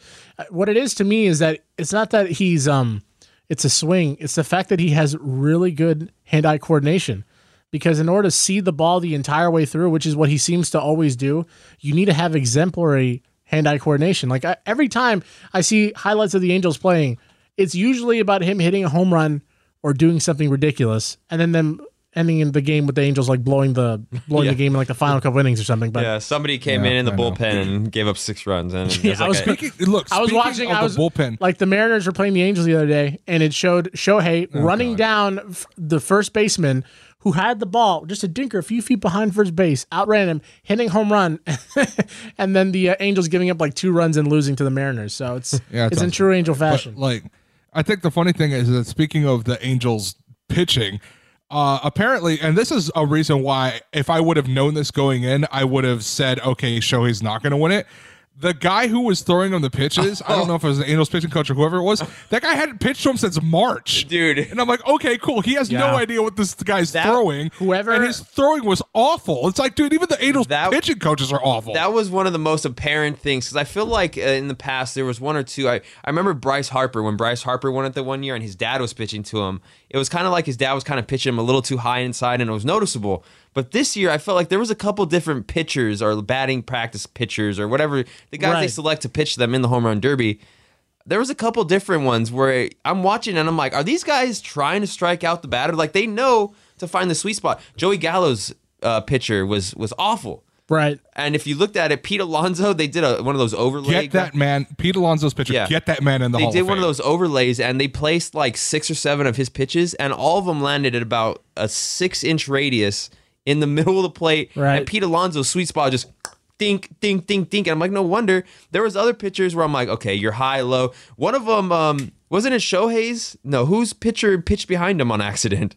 what it is to me is that it's not that he's um it's a swing. It's the fact that he has really good hand-eye coordination. Because in order to see the ball the entire way through, which is what he seems to always do, you need to have exemplary hand-eye coordination. Like I, every time I see highlights of the Angels playing, it's usually about him hitting a home run or doing something ridiculous, and then them ending in the game with the Angels like blowing the blowing Yeah. the game in like the final couple innings or something. But yeah, somebody came Yeah, in in the I know. bullpen and gave up six runs, and it Yeah, was I was a- Speaking, look, I was watching. of I was the bullpen. like the Mariners were playing the Angels the other day, and it showed Shohei running God. down f- the first baseman who had the ball, just a dinker, a few feet behind first base, outran him, hitting home run, and then the uh, Angels giving up like two runs and losing to the Mariners. So it's Yeah, it's it's in true Angel But, fashion. like, I think the funny thing is that speaking of the Angels pitching, uh, apparently, and this is a reason why if I would have known this going in, I would have said, okay, Shohei's not going to win it. The guy who was throwing him the pitches, I don't know if it was the Angels pitching coach or whoever it was, that guy hadn't pitched to him since March. Dude. And I'm like, okay, cool. He has Yeah. no idea what this guy's That- throwing. whoever- And his throwing was awful. It's like, dude, even the Angels That- pitching coaches are awful. That was one of the most apparent things because I feel like uh, in the past there was one or two. I, I remember Bryce Harper when Bryce Harper won it the one year and his dad was pitching to him. It was kind of like his dad was kind of pitching him a little too high inside and it was noticeable. But this year I felt like there was a couple different pitchers or batting practice pitchers or whatever the guys they select to pitch them in the home run derby. There was a couple different ones where I'm watching and I'm like, are these guys trying to strike out the batter? Like they know to find the sweet spot. Joey Gallo's uh, pitcher was was awful. Right. And if you looked at it, Pete Alonso, they did a, one of those overlays. Get that man, Pete Alonso's pitcher. Yeah. Get that man in the They Hall did of one of those overlays, and they placed like six or seven of his pitches, and all of them landed at about a six-inch radius in the middle of the plate. Right. And Pete Alonso's sweet spot just think, think, think, think. And I'm like, no wonder. There was other pitchers where I'm like, okay, you're high, low. One of them, um, wasn't it Shohei's? No, whose pitcher pitched behind him on accident?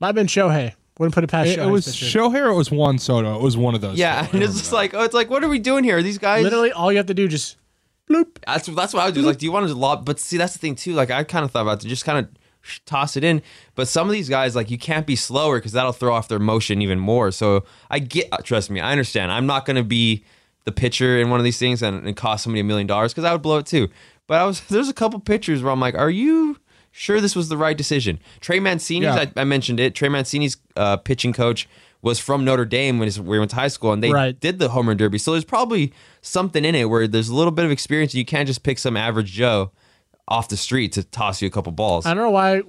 Might have been Shohei. Wouldn't put it past It, it was pitcher. Shohei or it was Juan Soto. It was one of those. Yeah, two. And it's just that. like, oh, it's like, what are we doing here? Are these guys Literally, all you have to do just bloop. That's that's what I would do. Like, do you want to lob? But see, that's the thing too. Like, I kind of thought about to just kind of toss it in. But some of these guys, like, you can't be slower because that'll throw off their motion even more. So I get, uh, trust me, I understand. I'm not going to be the pitcher in one of these things and, and cost somebody a million dollars because I would blow it too. But I was there's a couple pitchers where I'm like, are you sure this was the right decision? Trey Mancini, Yeah. I, I mentioned it. Trey Mancini's uh, pitching coach was from Notre Dame when, we went to high school, and they Right. did the home run derby. So there's probably something in it where there's a little bit of experience. You can't just pick some average Joe off the street to toss you a couple balls. I don't know why.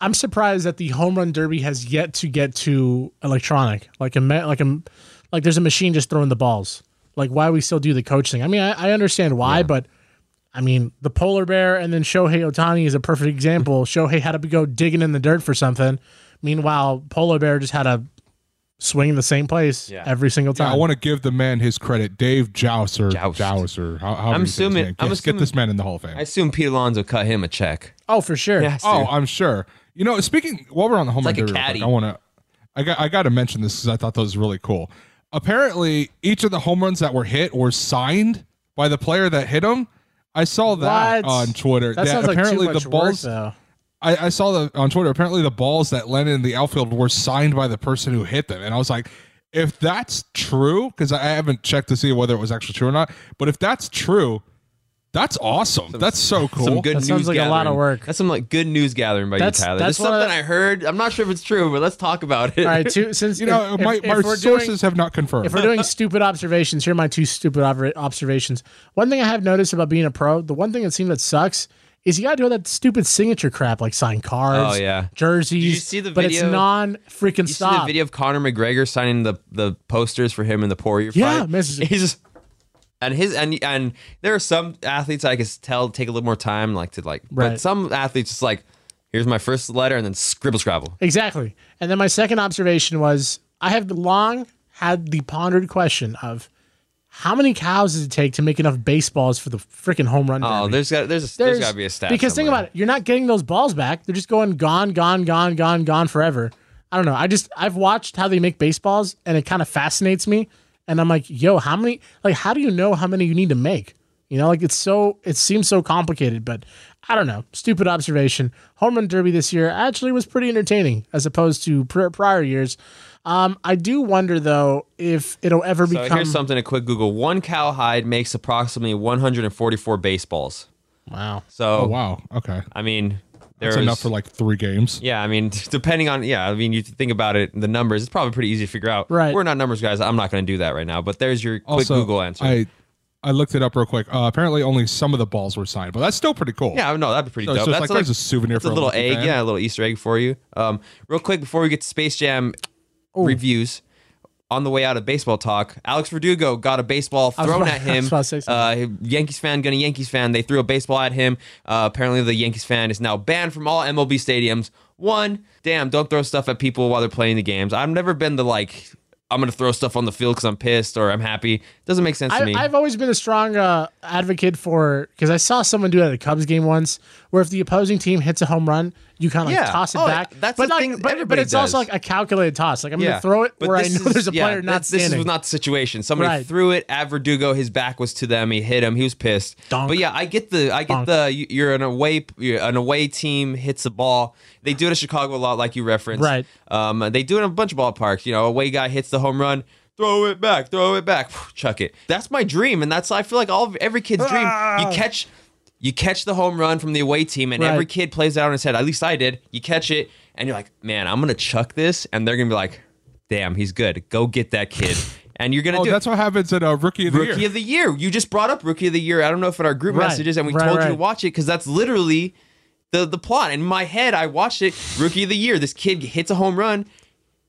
I'm surprised that the home run derby has yet to get to electronic. Like a like a like there's a machine just throwing the balls. Like why we still do the coach thing. I mean, I, I understand why, but I mean the polar bear and then Shohei Ohtani is a perfect example. Mm-hmm. Shohei had to go digging in the dirt for something. Meanwhile, polar bear just had to swing in the same place Yeah. every single Yeah, time. I want to give the man his credit, Dave Jouser. Joust. Jouser. How, how I'm do you say his assuming- name? I'm Yes, assuming- get this man in the Hall of Fame. I assume Pete Alonso cut him a check. oh, for sure. Yes, oh, dude. I'm sure. You know, speaking while we're on the home like run a derby, quick. I want to. I got. I got to mention this because I thought that was really cool. Apparently, each of the home runs that were hit were signed by the player that hit them. I saw that What? on Twitter. That sounds like apparently too much the balls. work, though. I, I saw the on Twitter. Apparently, the balls that landed in the outfield were signed by the person who hit them, and I was like, if that's true, because I haven't checked to see whether it was actually true or not, but if that's true, that's awesome. that's so cool. Some good That news sounds like a lot of work. That's some like good news gathering by That's- you, Tyler. that's That's something the- I heard. I'm not sure if it's true, but let's talk about it. All right, two, since you know, if, my, if- my if sources doing, have not confirmed. if we're doing stupid observations, here are my two stupid observations. One thing I have noticed about being a pro, the one thing that seems that sucks is you got to do all that stupid signature crap like sign cards, Oh, yeah. jerseys. Did you see the video? But it's video? non freaking You see the video of Conor McGregor signing the the posters for him in the Poirier Yeah, fight? message- He's just and his and and there are some athletes I could tell take a little more time, like to like, Right. but some athletes just like, here's my first letter and then scribble scrabble. Exactly. And then my second observation was I have long had the pondered question of how many cows does it take to make enough baseballs for the freaking home run? Oh, there's got there's there's got to be a stat Because think about it, you're not getting those balls back. They're just going gone, gone, gone, gone, gone forever. I don't know. I just I've watched how they make baseballs, and it kind of fascinates me. And I'm like, yo, how many? Like, how do you know how many you need to make? You know, like it's so it seems so complicated, but I don't know. Stupid observation. Home run derby this year actually was pretty entertaining as opposed to pr- prior years. Um, I do wonder though if it'll ever So become. here's something to quick Google. One cowhide makes approximately 144 baseballs. wow. So oh wow, okay, I mean, there's that's enough for like three games. Yeah, I mean, depending on yeah, I mean, you think about it, the numbers. It's probably pretty easy to figure out. Right. We're not numbers guys. I'm not going to do that right now. But there's your quick Also, Google answer. I I looked it up real quick. Uh, apparently, only some of the balls were signed, but that's still pretty cool. yeah, no, that'd be pretty So it's dope. just That's like there's a souvenir that's for a a little egg. fan. Yeah, a little Easter egg for you. Um, real quick before we get to Space Jam reviews. On the way out of baseball talk, Alex Verdugo got a baseball thrown about- at him. about to say Uh, Yankees fan, gonna Yankees fan. They threw a baseball at him. Uh, apparently, the Yankees fan is now banned from all MLB stadiums. One, damn, don't throw stuff at people while they're playing the games. I've never been the like, I'm gonna throw stuff on the field because I'm pissed or I'm happy. It Doesn't make sense to me. I've always been a strong uh, advocate for because I saw someone do it at a Cubs game once, where if the opposing team hits a home run, you kind of like toss it Oh, back. that's but the like, thing but, but it's also like a calculated toss. Like I'm Yeah. gonna throw it But where I know is- there's a yeah, player not this, This standing. was not the situation. Somebody Right. threw it at Verdugo. His back was to them. He hit him. He was pissed. Donk. But yeah, I get the. I get Donk. the. you- You're an away. You're an away team hits the ball. They do it at Chicago a lot, like you referenced. Right. Um. They do it in a bunch of ballparks. You know, away guy hits the home run. Throw it back. Throw it back. Chuck it. That's my dream, and that's I feel like all of, every kid's dream. You catch. You catch the home run from the away team, and Right. every kid plays it out in his head. At least I did. You catch it, and you're like, "Man, I'm gonna chuck this," and they're gonna be like, "Damn, he's good. Go get that kid." And you're gonna do Oh, do that's what happens at uh, rookie of the Year. rookie year. of the year. You just brought up rookie of the year. I don't know if in our group Right. messages, and we Right, told you to watch it because that's literally the the plot. In my head, I watched it. Rookie of the year. This kid hits a home run.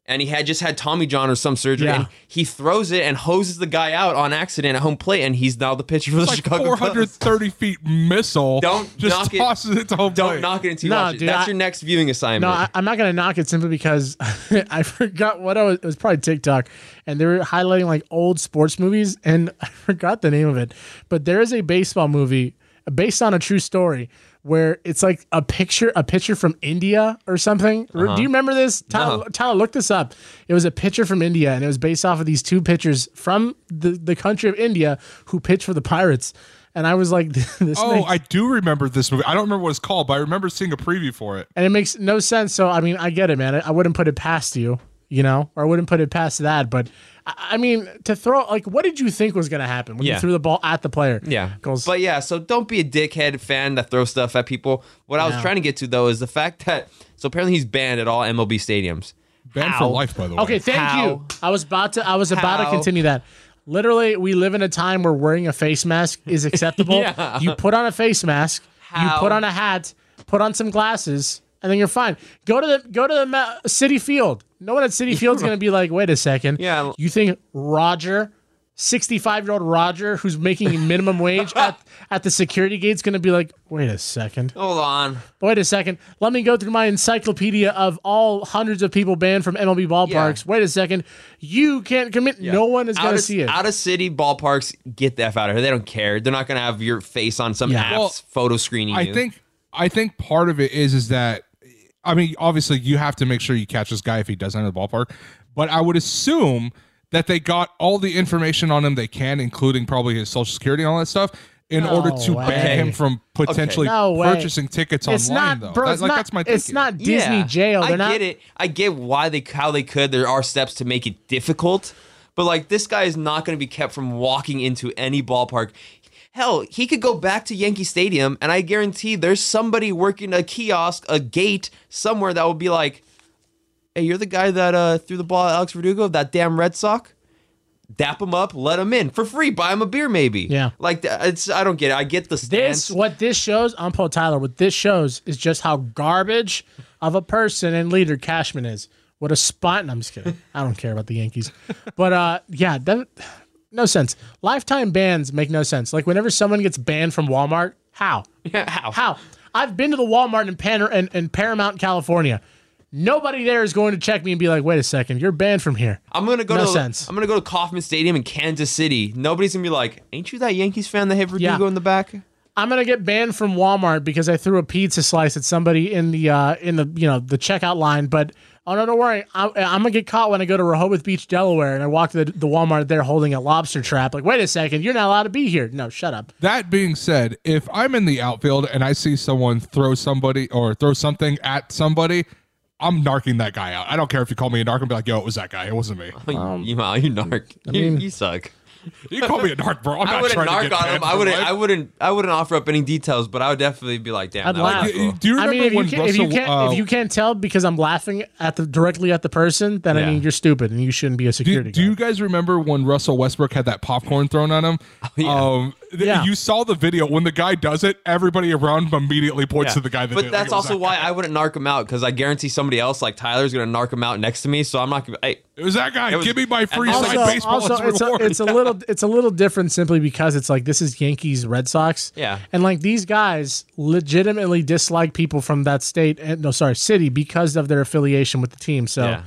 And he had just had Tommy John or some surgery, Yeah. and he throws it and hoses the guy out on accident at home plate, and he's now the pitcher for the It's like Chicago Cubs. 430 feet missile. Don't just knock it. tosses it, to home plate. Don't plate. knock it until you No, watch it. dude, That's I- your next viewing assignment. No, I, I'm not gonna knock it simply because I forgot what I was. It was probably TikTok, and they were highlighting like old sports movies, and I forgot the name of it. But there is a baseball movie based on a true story where it's like a picture, a picture from India or something. Do uh-huh. you remember this? Tyler, No. Tyler, look this up. It was a picture from India, and it was based off of these two pitchers from the the country of India who pitched for the Pirates. And I was like, this Oh, makes- I do remember this movie. I don't remember what it's called, but I remember seeing a preview for it. and it makes no sense. So I mean, I get it, man. I, I wouldn't put it past you, you know, or I wouldn't put it past that. But I, I mean, to throw like, what did you think was going to happen when Yeah. you threw the ball at the player? Yeah. 'Cause- But yeah, so don't be a dickhead fan that throws stuff at people. What I was trying to get to though is the fact that so apparently he's banned at all MLB stadiums. Banned How? for life, by the way. okay, thank How? you. I was about to. I was about to continue that. Literally, we live in a time where wearing a face mask is acceptable. Yeah. You put on a face mask. You put on a hat. Put on some glasses. And then you're fine. Go to the go to the Ma- Citi Field. No one at Citi Field's gonna be like, wait a second. Yeah. You think Roger, 65 year old Roger, who's making minimum wage at, at the security gate's going to be like, wait a second. Hold on. Wait a second. Let me go through my encyclopedia of all hundreds of people banned from MLB ballparks. Wait a second. You can't commit. No one is going to see it. Out of city ballparks, get the F out of here. They don't care. They're not going to have your face on some Yeah. apps Well, photo screening I you. think I think part of it is is that I mean obviously you have to make sure you catch this guy if he does enter the ballpark, but I would assume that they got all the information on him they can, including probably his social security and all that stuff. in No order to way. ban him from potentially No way. purchasing tickets It's online. not, though, bro. That- It's like not. that's my it's not Disney Yeah, jail. They're I not. get it. I get why they how they could. There are steps to make it difficult, but like this guy is not going to be kept from walking into any ballpark. Hell, he could go back to Yankee Stadium, and I guarantee there's somebody working a kiosk, a gate somewhere that will be like, "Hey, you're the guy that uh, threw the ball at Alex Verdugo, that damn Red Sox." Dap him up, let him in for free. Buy him a beer, maybe. Yeah. like it's. I don't get it. I get the stance. This what this shows. I'm Paul Tyler. What this shows is just how garbage of a person and leader Cashman is. What a spot. I'm just kidding. I don't care about the Yankees, but uh, yeah, that no sense. Lifetime bans make no sense. Like whenever someone gets banned from Walmart, how? Yeah, how? How? I've been to the Walmart in, Pan- in, in Paramount, California. Nobody there is going to check me and be like, "Wait a second, you're banned from here." I'm gonna go No to sense. I'm gonna go to Kauffman Stadium in Kansas City. Nobody's gonna be like, "Ain't you that Yankees fan that hit Verdugo Yeah. in the back?" I'm gonna get banned from Walmart because I threw a pizza slice at somebody in the uh, in the you know the checkout line. But oh no, don't worry, I, I'm gonna get caught when I go to Rehoboth Beach, Delaware, and I walk to the, the Walmart there holding a lobster trap. Like, wait a second, you're not allowed to be here. No, shut up. That being said, if I'm in the outfield and I see someone throw somebody or throw something at somebody, I'm narking that guy out. I don't care if you call me a narc. I'm be like, yo, it was that guy. It wasn't me. you, you, you narc. you, you um, suck. You call me a narc, bro. I'm I not wouldn't trying to narc get on banned him. I for wouldn't. life. I wouldn't. I wouldn't offer up any details, but I would definitely be like, "Damn, I'd that was laugh. cool. Do you I remember mean, if you, when can, Russell? if you can't uh, if you can't tell because I'm laughing at the directly at the person, then I Yeah. mean you're stupid and you shouldn't be a do, security. do you guys remember when Russell Westbrook had that popcorn thrown on him? yeah. Um, th- Yeah. You saw the video when the guy does it. Everybody around him immediately points Yeah. to the guy that but did it. Like that's also that why guy. I wouldn't narc him out because I guarantee somebody else like Tyler's gonna narc him out next to me. So I'm not gonna. Hey, it was that guy. Was- Give me my free and side also, baseball also it's, a, it's a little it's a little different simply because it's like this is Yankees Red Sox. Yeah. And like these guys legitimately dislike people from that state and no sorry, city because of their affiliation with the team. So Yeah.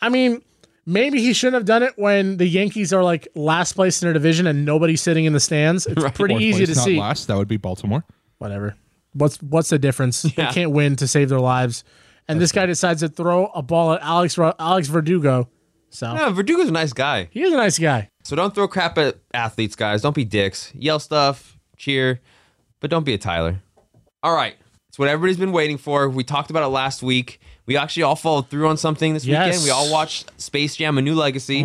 I mean, maybe he shouldn't have done it when the Yankees are like last place in their division and nobody's sitting in the stands. It's pretty Fourth easy place, to not see. Last, that would be Baltimore. Whatever. What's what's the difference? They can't win to save their lives. And this guy decides to throw a ball at Alex Ro- Alex Verdugo. So no, Verdugo's a nice guy. he is a nice guy. So don't throw crap at athletes, guys. Don't be dicks. Yell stuff, cheer, but don't be a Tyler. All right. It's what everybody's been waiting for. We talked about it last week. We actually all followed through on something this Yes. weekend. We all watched Space Jam: A New Legacy.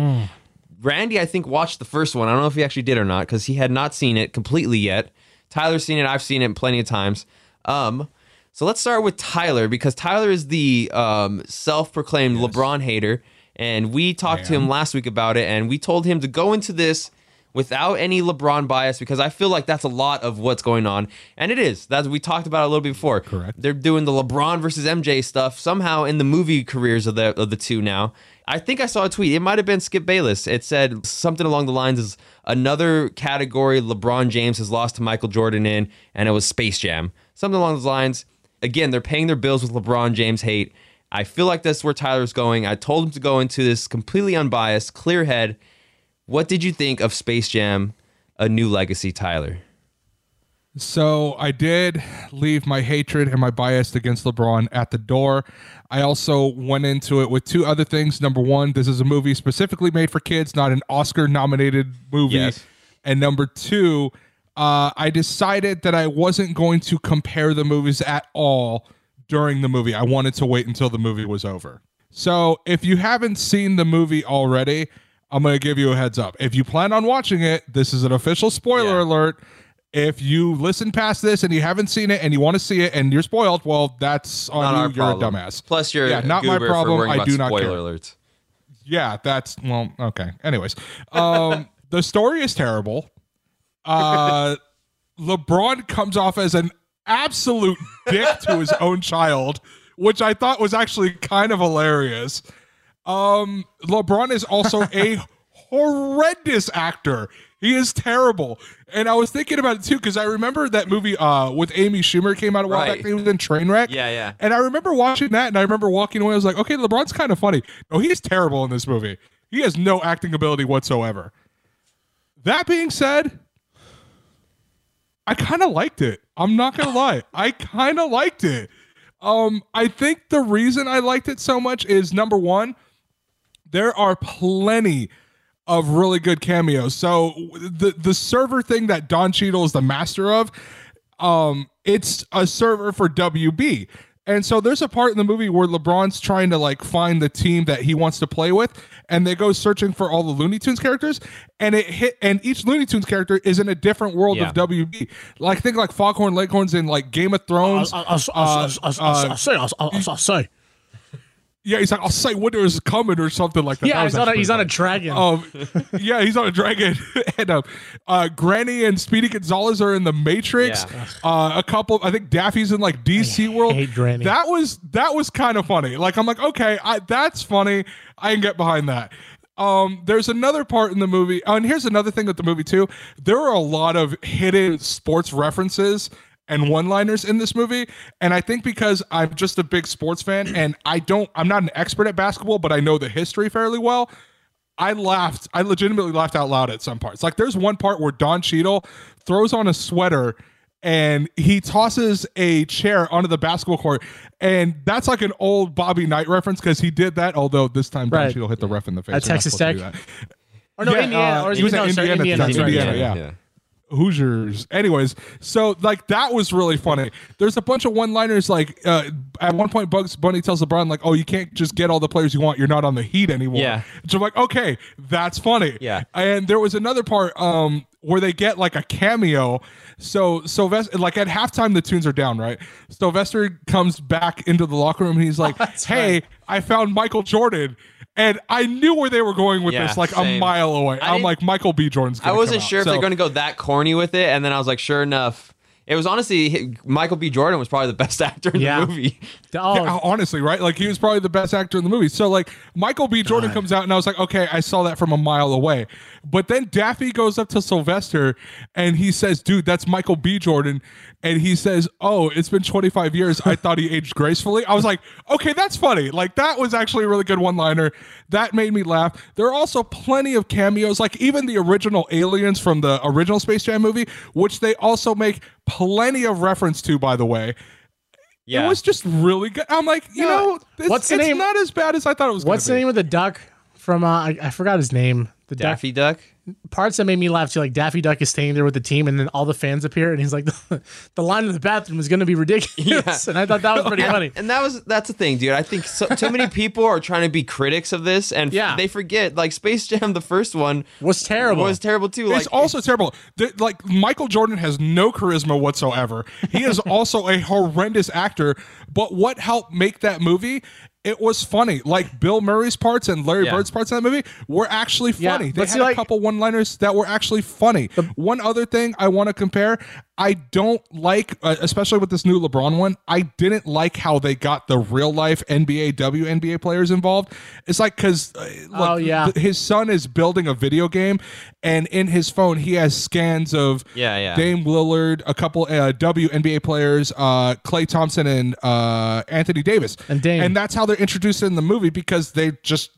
Randy, I think, watched the first one. I don't know if he actually did or not because he had not seen it completely yet. Tyler's seen it. I've seen it plenty of times. Um, so let's start with Tyler because Tyler is the um, self-proclaimed LeBron hater, and we talked to him last week about it, and we told him to go into this without any LeBron bias because I feel like that's a lot of what's going on, and it is. That's we talked about a little bit before. Correct. They're doing the LeBron versus MJ stuff somehow in the movie careers of the of the two now. I think I saw a tweet. It might have been Skip Bayless. It said something along the lines is another category LeBron James has lost to Michael Jordan in, and it was Space Jam. Something along those lines. Again, they're paying their bills with LeBron James hate. I feel like that's where Tyler's going. I told him to go into this completely unbiased, clear head. What did you think of Space Jam: A New Legacy, Tyler? So I did leave my hatred and my bias against LeBron at the door. I also went into it with two other things. Number one, this is a movie specifically made for kids, not an Oscar nominated movie. Yes. And number two, uh, I decided that I wasn't going to compare the movies at all during the movie. I wanted to wait until the movie was over. So if you haven't seen the movie already, I'm going to give you a heads up. If you plan on watching it, this is an official spoiler Yeah. alert. If you listen past this and you haven't seen it and you want to see it and you're spoiled, well, that's on Not you. our You're problem. a dumbass. Plus, you're Yeah, not my problem. I do not spoiler care. alerts. Yeah, that's well, okay. Anyways, um, the story is terrible. Uh, LeBron comes off as an absolute dick to his own child, which I thought was actually kind of hilarious. Um, LeBron is also a horrendous actor. He is terrible. And I was thinking about it too because I remember that movie uh, with Amy Schumer came out a while Right. back. He was in Trainwreck. Yeah, yeah. And I remember watching that, and I remember walking away. I was like, okay, LeBron's kind of funny. No, he's terrible in this movie. He has no acting ability whatsoever. That being said, I kind of liked it. I'm not gonna lie, I kind of liked it. Um, I think the reason I liked it so much is number one, there are plenty of really good cameos. So the the server thing that Don Cheadle is the master of, um, it's a server for WB. And so there's a part in the movie where LeBron's trying to like find the team that he wants to play with, and they go searching for all the Looney Tunes characters, and it hit, and each Looney Tunes character is in a different world Yeah. of WB. Like think like Foghorn Leghorn's in like Game of Thrones. I'll, I'll say, I'll, I'll, I'll say. Yeah, he's like, I'll say winter is coming or something like that. That Yeah, was he's on, a, he's on a dragon. Um, yeah, he's on a dragon, and uh, uh, Granny and Speedy Gonzalez are in the Matrix. Yeah. Uh, a couple, I think Daffy's in like DC World. hate Granny. That was that was kind of funny. Like I'm like, okay, I, that's funny. I can get behind that. Um, there's another part in the movie, oh, and here's another thing with the movie too. There are a lot of hidden sports references and one-liners in this movie, and I think because I'm just a big sports fan and I don't, I'm not an expert at basketball, but I know the history fairly well. I laughed. I legitimately laughed out loud at some parts. Like there's one part where Don Cheadle throws on a sweater and he tosses a chair onto the basketball court, and that's like an old Bobby Knight reference because he did that. Although this time Don Right. Cheadle hit the ref in the face. At Texas Tech? or no, yeah, Indiana. uh, or he was no, at sorry, Indiana at the Indiana. time. Right. Indiana, yeah. Hoosiers. Anyways, so like that was really funny. There's a bunch of one-liners. Like uh, at one point, Bugs Bunny tells LeBron, like, "Oh, you can't just get all the players you want. You're not on the Heat anymore." Yeah. So I'm like, okay, that's funny. Yeah. And there was another part um where they get like a cameo. So Sylvester, like at halftime, the tunes are down, right? Sylvester comes back into the locker room and he's like, "Hey, I found Michael Jordan." And I knew where they were going with Yeah, this, like a mile away. I I'm like, Michael B. Jordan's. I Gonna wasn't come out. sure if So- they're going to go that corny with it, and then I was like, sure enough, it was honestly Michael B. Jordan was probably the best actor in Yeah. the movie. Oh, Yeah, honestly, right? Like he was probably the best actor in the movie. So like Michael B. Jordan comes out and I was like, okay, I saw that from a mile away. But then Daffy goes up to Sylvester and he says, dude, that's Michael B. Jordan. And he says, oh, it's been 25 years. I thought he aged gracefully. I was like, okay, that's funny. Like that was actually a really good one liner. That made me laugh. There are also plenty of cameos, like even the original aliens from the original Space Jam movie, which they also make plenty of reference to, by the way. Yeah, It was just really good. I'm like, you Yeah. know, it's, What's the it's name- not as bad as I thought it was. what's the name of the duck from? Uh, I, I forgot his name. The Daffy Duck. duck parts that made me laugh too. Like Daffy Duck is staying there with the team, and then all the fans appear, and he's like, "The line in the bathroom is going to be ridiculous." And I thought that was pretty funny. And that was that's the thing, dude. I think so, too many people are trying to be critics of this, and Yeah. they forget like Space Jam, the first one, Was terrible. It was terrible too. It's like, also terrible. The- like Michael Jordan has no charisma whatsoever. He is also a horrendous actor. But what helped make that movie? It was funny. Like Bill Murray's parts and Larry Yeah. Bird's parts in that movie were actually Yeah, funny. they had see, a like- couple one-liners that were actually funny. one other thing I want to compare, I don't like, uh, especially with this new LeBron one. I didn't like how they got the real life NBA WNBA players involved. It's like because uh, Oh, yeah. his son is building a video game, and in his phone he has scans of Yeah, yeah. Dame Lillard, a couple uh, WNBA players, uh, Klay Thompson, and uh, Anthony Davis, And Dame. and that's how they're introduced in the movie because they just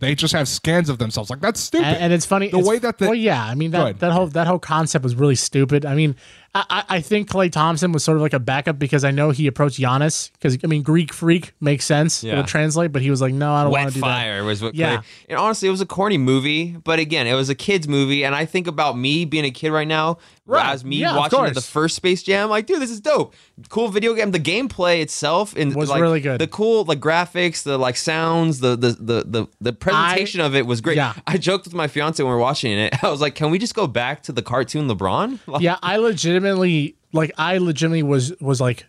they just have scans of themselves. Like that's stupid. and, and it's funny the it's- way that the well, yeah, I mean that that whole that whole concept was really stupid. I mean, I, I I think Klay Thompson was sort of like a backup because I know he approached Giannis because I mean Greek freak makes sense. It Yeah. would translate, but he was like, no, I don't want to do that. Fire was what. Yeah. Clay- and honestly, it was a corny movie, but again, it was a kids movie, and I think about me being a kid right now, Right. as me Yeah, watching the first Space Jam. Like, dude, this is dope. Cool video game. The gameplay itself and Was like, really good. The cool like graphics, the like sounds, the the the the, the presentation of it was great. yeah. I joked with my fiance when we were watching it. I was like, can we just go back to the cartoon LeBron? Like. Yeah, I legitimately like I legitimately was was like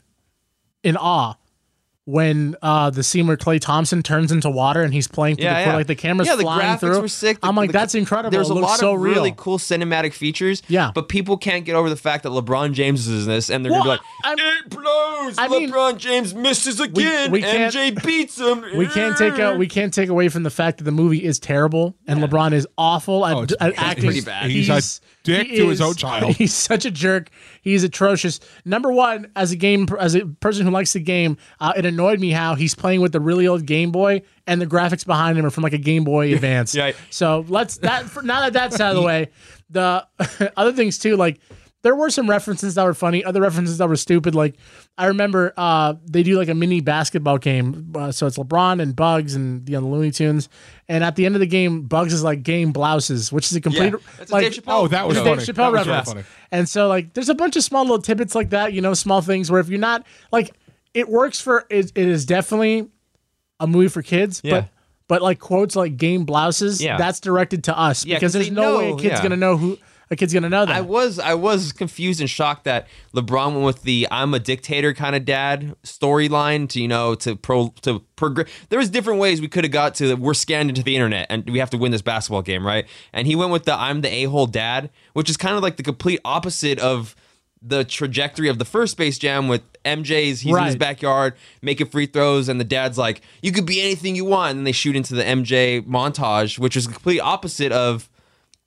in awe when uh the scene where Klay Thompson turns into water and he's playing through Yeah, the yeah. like the camera's yeah, the flying graphics through. were sick. The- I'm like, the- that's incredible. There's it a looks lot so of real. really cool cinematic features. Yeah. but people can't get over the fact that LeBron James is in this, and they're Well, gonna be I'm- like, "It blows." I mean, LeBron James misses again. we can't- MJ beats him. we can't take out we can't take away from the fact that the movie is terrible and LeBron is awful at, Oh, it's- at it's acting. pretty bad. He's a dick he to his own child. He's such a jerk. He's atrocious. Number one, as a game as a person who likes the game, uh, it annoyed me how he's playing with the really old Game Boy and the graphics behind him are from like a Game Boy Advance. Yeah. So let's that for, now that that's out of the way, the other things too like. There were some references that were funny, other references that were stupid. Like I remember uh, they do like a mini basketball game, uh, so it's LeBron and Bugs and you know, the Looney Tunes, and at the end of the game, Bugs is like game blouses, which is a complete Yeah, that's a like Dave Chappelle Oh, that was Dave funny. Chappelle That was really reference. funny. And so like there's a bunch of small little tidbits like that, you know, small things where if you're not like it works for it, it is definitely a movie for kids, Yeah. but but like quotes like game blouses, Yeah. that's directed to us Yeah, because 'cause there's they no way a kid's yeah. gonna know who a kid's gonna know that. I was I was confused and shocked that LeBron went with the "I'm a dictator" kind of dad storyline to you know to pro to progress. There was different ways we could have got to we're scanned into the internet and we have to win this basketball game, right? And he went with the "I'm the a hole dad," which is kind of like the complete opposite of the trajectory of the first Space Jam with MJ's he's in his backyard making free throws and the dad's like you could be anything you want and they shoot into the MJ montage which is the complete opposite of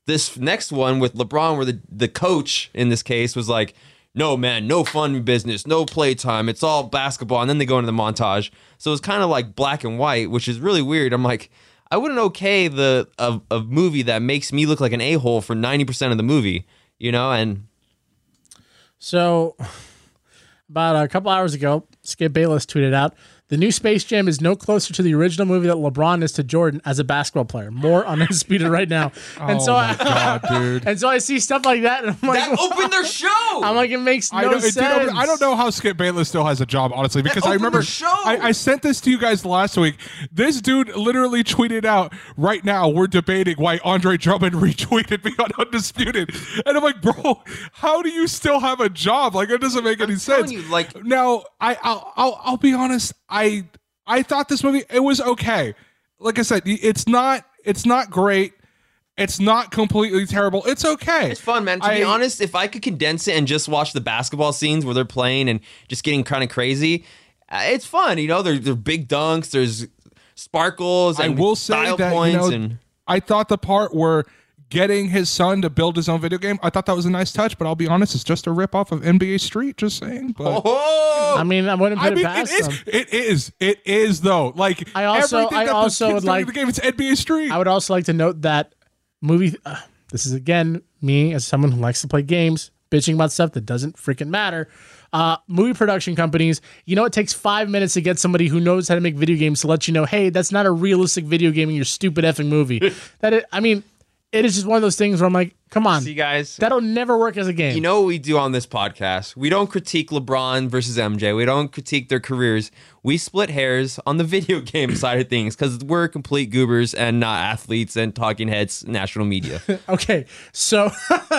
this next one with LeBron, where the, the coach in this case was like, no, man, no fun business, no playtime. It's all basketball. And then they go into the montage. So it's kind of like black and white, which is really weird. I'm like, I wouldn't okay the a, a movie that makes me look like an a hole for 90% of the movie, you know? And So, about a couple hours ago, Skip Bayless tweeted out the new Space Jam is no closer to the original movie that LeBron is to Jordan as a basketball player. More undisputed right now. And so, oh I, god, dude. and so I see stuff like that, and I'm like, that opened their show. I'm like, it makes no I don't, it sense. did open- I don't know how Skip Bayless still has a job, honestly, because I remember the show. I, I sent this to you guys last week. This dude literally tweeted out, right now, we're debating why Andre Drummond retweeted me on Undisputed. And I'm like, bro, how do you still have a job? Like, it doesn't make any telling sense. you, like- now, I, I'll, I'll, I'll be honest. I, I thought this movie, it was okay. Like I said, it's not, it's not great. It's not completely terrible. It's okay. It's fun, man. To be honest, if I could condense it and just watch the basketball scenes where they're playing and just getting kind of crazy, uh, it's fun. You know, there, there are big dunks, there's sparkles, I will say style that points, you know, and I thought the part where getting his son to build his own video game, I thought that was a nice touch. But I'll be honest, it's just a rip off of NBA Street. Just saying. But oh, I mean, I wouldn't put I mean, it past it is. them. It is. It is though. Like I also- I that also would like- the game. It's NBA Street. I would also like to note that movie. Uh, this is again me as someone who likes to play games, bitching about stuff that doesn't freaking matter. Uh, movie production companies, you know, it takes five minutes to get somebody who knows how to make video games to let you know, hey, that's not a realistic video game in your stupid effing movie. that it, I mean, it is just one of those things where I'm like, come on, see, guys. that'll never work as a game. you know what we do on this podcast? We don't critique LeBron versus MJ. We don't critique their careers. We split hairs on the video game side of things because we're complete goobers and not athletes and talking heads, national media. Okay, so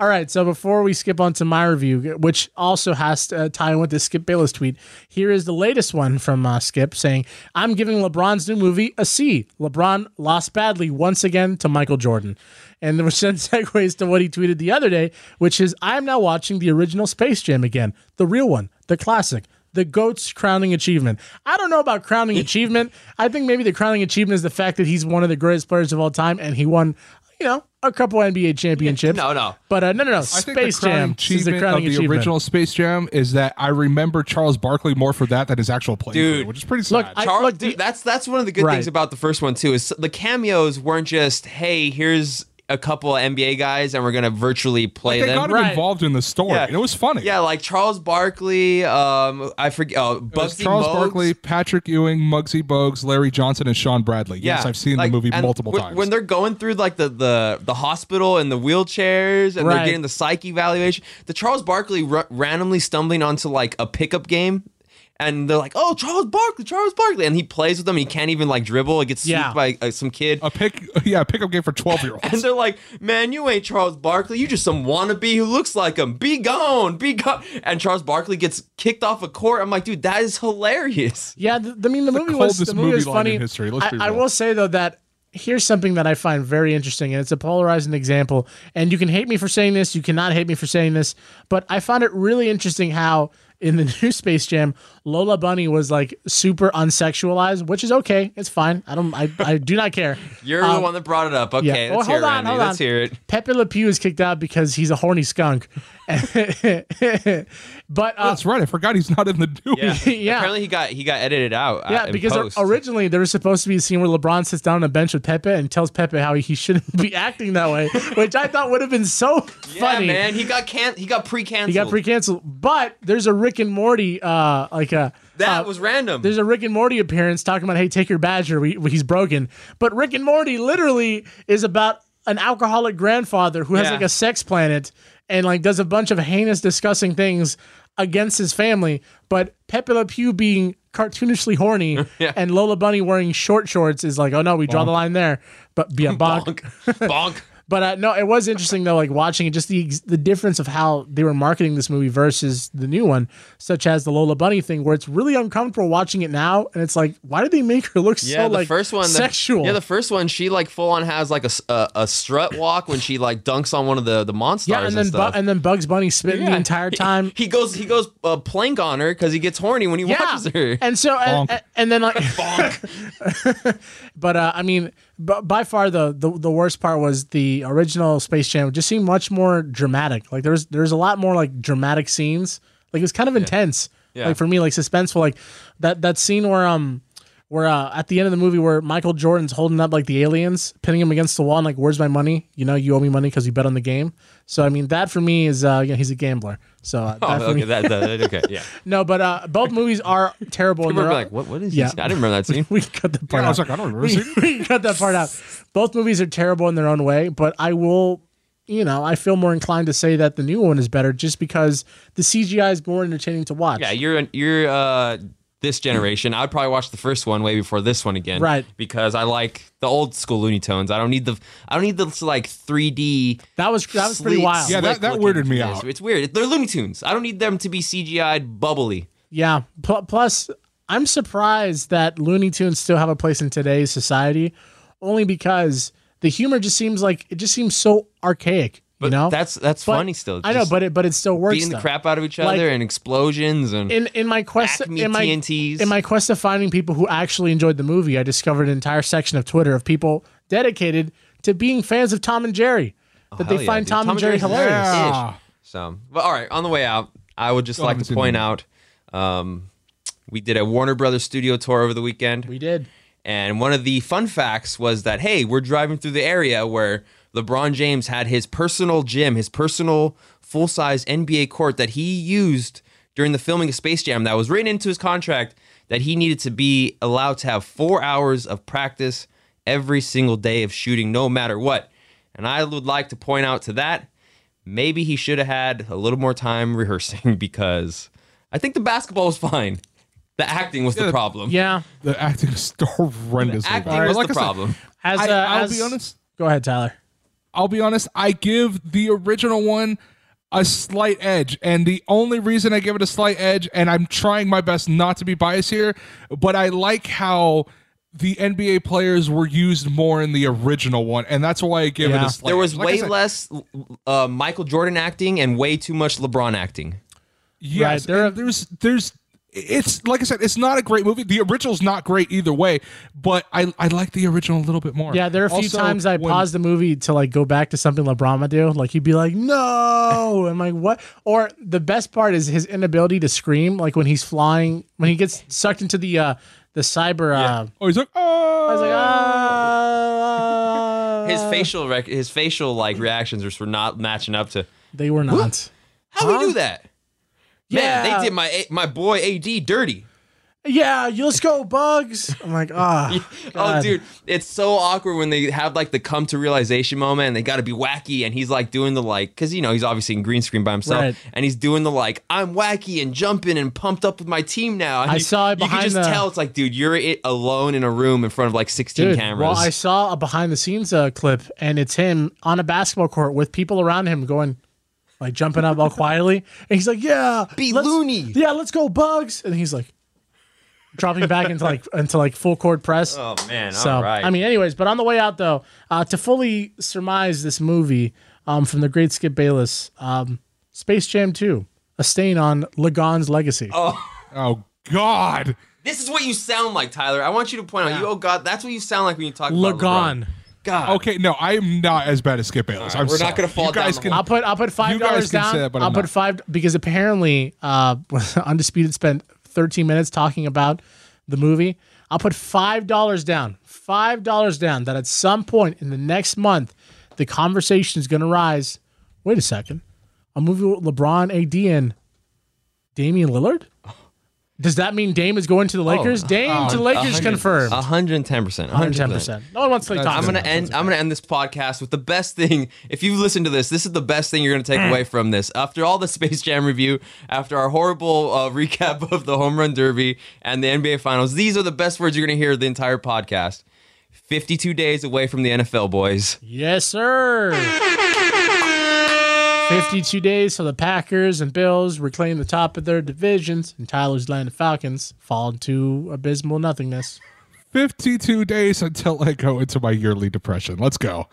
all right. So before we skip on to my review, which also has to uh, tie in with this Skip Bayless tweet, here is the latest one from uh, Skip saying, "I'm giving LeBron's new movie a C. LeBron lost badly once again to Michael Jordan." And which then segues to what he tweeted the other day, which is, "I am now watching the original Space Jam again, the real one, the classic." The GOAT's crowning achievement. I don't know about crowning achievement. I think maybe the crowning achievement is the fact that he's one of the greatest players of all time and he won, you know, a couple NBA championships. No, no. But uh, no, no, no. I think Space the crowning Jam is the achievement crowning of the achievement. original Space Jam is that I remember Charles Barkley more for that than his actual play, Dude. career, which is pretty sad. Look, I- Charles, look, dude, that's that's one of the good Right. things about the first one too. Is the cameos weren't just hey, here's a couple of NBA guys and we're gonna virtually play they them. got him Right. involved in the story, and it was funny. Yeah, like Charles Barkley. Um, I forget. Oh, Bugsy Charles Mogues. Barkley, Patrick Ewing, Muggsy Bogues, Larry Johnson, and Shawn Bradley. yes, I've seen like, the movie multiple when, times. When they're going through like the the the hospital and the wheelchairs and Right. they're getting the psych evaluation, the Charles Barkley r- randomly stumbling onto like a pickup game. And they're like, "Oh, Charles Barkley, Charles Barkley," and he plays with them. He can't even like dribble. It gets Yeah. by uh, some kid. a pick, yeah, a pickup game for twelve year olds. And they're like, man, you ain't Charles Barkley. You just some wannabe who looks like him. Be gone. Be gone. And Charles Barkley gets kicked off a court. I'm like, dude, that is hilarious. Yeah, th- I mean the, movie was the movie, movie was funny. in history, let's I, be I will say though that here's something that I find very interesting, and it's a polarizing example. And you can hate me for saying this, you cannot hate me for saying this, but I found it really interesting how in the new Space Jam, Lola Bunny was like super unsexualized, which is okay. It's fine. I don't. I, I do not care. You're the Um, one that brought it up. Okay, Well, let's hear it, hold on, Randy. hold Let's on. hear it. Pepe Le Pew is kicked out because he's a horny skunk. but uh, That's right. I forgot he's not in the new. Yeah. Yeah. Apparently he got he got edited out. uh, yeah, in because post. originally there was supposed to be a scene where LeBron sits down on a bench with Pepe and tells Pepe how he shouldn't be acting that way, which I thought would have been so yeah, funny. man, he got can he got pre-canceled. He got pre-canceled, but there's a Rick and Morty, uh, like a That uh, was random. There's a Rick and Morty appearance talking about, hey, take your badger, we, he's broken. But Rick and Morty literally is about an alcoholic grandfather who has Yeah. like a sex planet and like does a bunch of heinous, disgusting things against his family. But Pepe Le Pew being cartoonishly horny Yeah. and Lola Bunny wearing short shorts is like, oh no, we draw the line there. But be a bonk. bonk, bonk. But uh, no, it was interesting though, like watching it, just the the difference of how they were marketing this movie versus the new one, such as the Lola Bunny thing, where it's really uncomfortable watching it now, and it's like, why did they make her look Yeah, so the like first one, the- sexual? yeah, the first one, she like full on has like a a strut walk when she like dunks on one of the the monsters yeah, and then Bu- stuff. and then Bugs Bunny spitting the entire time. he goes he goes uh, plank on her because he gets horny when he yeah, watches her. and so and, and then like, but uh, I mean, b- by far the, the the worst part was the original Space Jam. It just seemed much more dramatic. Like there's there's a lot more like dramatic scenes. Like it was kind of intense. Yeah. Like for me, like suspenseful. Like that that scene where um where uh, at the end of the movie where Michael Jordan's holding up like the aliens, pinning him against the wall, and like, "Where's my money? You know, you owe me money because you bet on the game." So I mean, that for me is uh, yeah, he's a gambler. So uh, that oh, for okay, me, that, that, okay, yeah. no, but uh, both movies are terrible. in People their were own- like, what? What is? Yeah. This? I didn't remember that scene. we cut that part Yeah, I was like, I don't remember we, seeing we cut that part out. Both movies are terrible in their own way, but I will, you know, I feel more inclined to say that the new one is better just because the CGI is more entertaining to watch. Yeah, you're you're uh this hmm. generation. I'd probably watch the first one way before this one again, Right. Because I like the old school Looney Tunes. I don't need the I don't need the like 3D. that was that was pretty wild. Yeah, that- that weirded me out. It's weird. They're Looney Tunes. I don't need them to be CGI'd bubbly. Yeah. Pl- plus, I'm surprised that Looney Tunes still have a place in today's society, only because the humor just seems like it just seems so archaic. But you know, that's that's But- funny still. I know, but it but it still works. beating the crap out of each Like- other and explosions and in in my quest Acme in my TNTs. in my quest of finding people who actually enjoyed the movie, I discovered an entire section of Twitter of people dedicated to being fans of Tom and Jerry. That Oh, Hell they yeah, find dude. Tom, and Jerry hilarious. Yeah. So, but all right, on the way out, I would just Still like to point out, um, we did a Warner Brothers studio tour over the weekend. We did. And one of the fun facts was that, hey, we're driving through the area where LeBron James had his personal gym, his personal full size NBA court that he used during the filming of Space Jam that was written into his contract that he needed to be allowed to have four hours of practice every single day of shooting, no matter what. And I would like to point out to that, maybe he should have had a little more time rehearsing because I think the basketball was fine. The acting was the problem. Yeah. The acting is horrendous. Acting But was like the I said, problem. As, I, uh, I'll as- be honest. Go ahead, Tyler. I'll be honest. I give the original one a slight edge, and the only reason I give it a slight edge, and I'm trying my best not to be biased here, but I like how the NBA players were used more in the original one, and that's why I give it a slight. There was edge. Like way said, less uh, Michael Jordan acting and way too much LeBron acting. Yes, Right, there- and there's there's it's like I said, it's not a great movie. The original's not great either way, but I I like the original a little bit more. Yeah, there are a few Also, times I when- paused the movie to like go back to something LeBron would do. Like he'd be like, "No," I'm like, "What?" Or the best part is his inability to scream. Like when he's flying, when he gets sucked into the uh the cyber. Uh, Oh, he's like, oh, I was like, ah. His facial rec- his facial like reactions were not matching up to. They were not. How do we do that? Man, they did my my boy AD dirty. Yeah, let's go, Bugs. I'm like, ah. Oh, God. dude, it's so awkward when they have like the come to realization moment and they got to be wacky and he's like doing the like because you know he's obviously in green screen by himself Right. and he's doing the like I'm wacky and jumping and pumped up with my team now. And I you- saw it You can just the- tell it's like, dude, you're it alone in a room in front of like 16 Dude, cameras. well, I saw a behind the scenes uh, clip, and it's him on a basketball court with people around him going, like jumping up all quietly, and he's like, "Yeah, Be let's- loony." yeah, let's go, Bugs," and he's like, dropping back into like into like full court press. oh man, so all right. I mean, anyways, but on the way out though, uh, to fully surmise this movie um, from the great Skip Bayless, um, Space Jam Two, a a stain on Lagon's legacy. Oh oh God. This is what you sound like, Tyler. I want you to point out. You, oh God, that's what you sound like when you talk about Lagon. LeBron. God. Okay, no, I'm not as bad as Skip Bayless. All right, I'm we're not gonna fall you guys down can, I'll put I'll put five dollars down. say that, but I'll I'm put not. five because apparently uh, undisputed spent 13 minutes talking about the movie. I'll put five dollars down. Five dollars down. That at some point in the next month, the conversation is going to rise. Wait a second, a movie with LeBron, AD, and Damian Lillard. Does that mean Dame is going to the Lakers? Dame to the Lakers confirmed. 110 percent. 110. percent No one wants to That's. I'm gonna end. I'm gonna end this podcast with the best thing. If you listen to this, this is the best thing you're gonna take away from this. After all the Space Jam review, after our horrible uh, recap of the home run derby and the NBA Finals, these are the best words you're gonna hear the entire podcast. 52 days away from the NFL, boys. Yes, sir. 52 days till the Packers and Bills reclaim the top of their divisions, and Tyler's Atlanta Falcons fall into abysmal nothingness. 52 days until I go into my yearly depression. Let's go.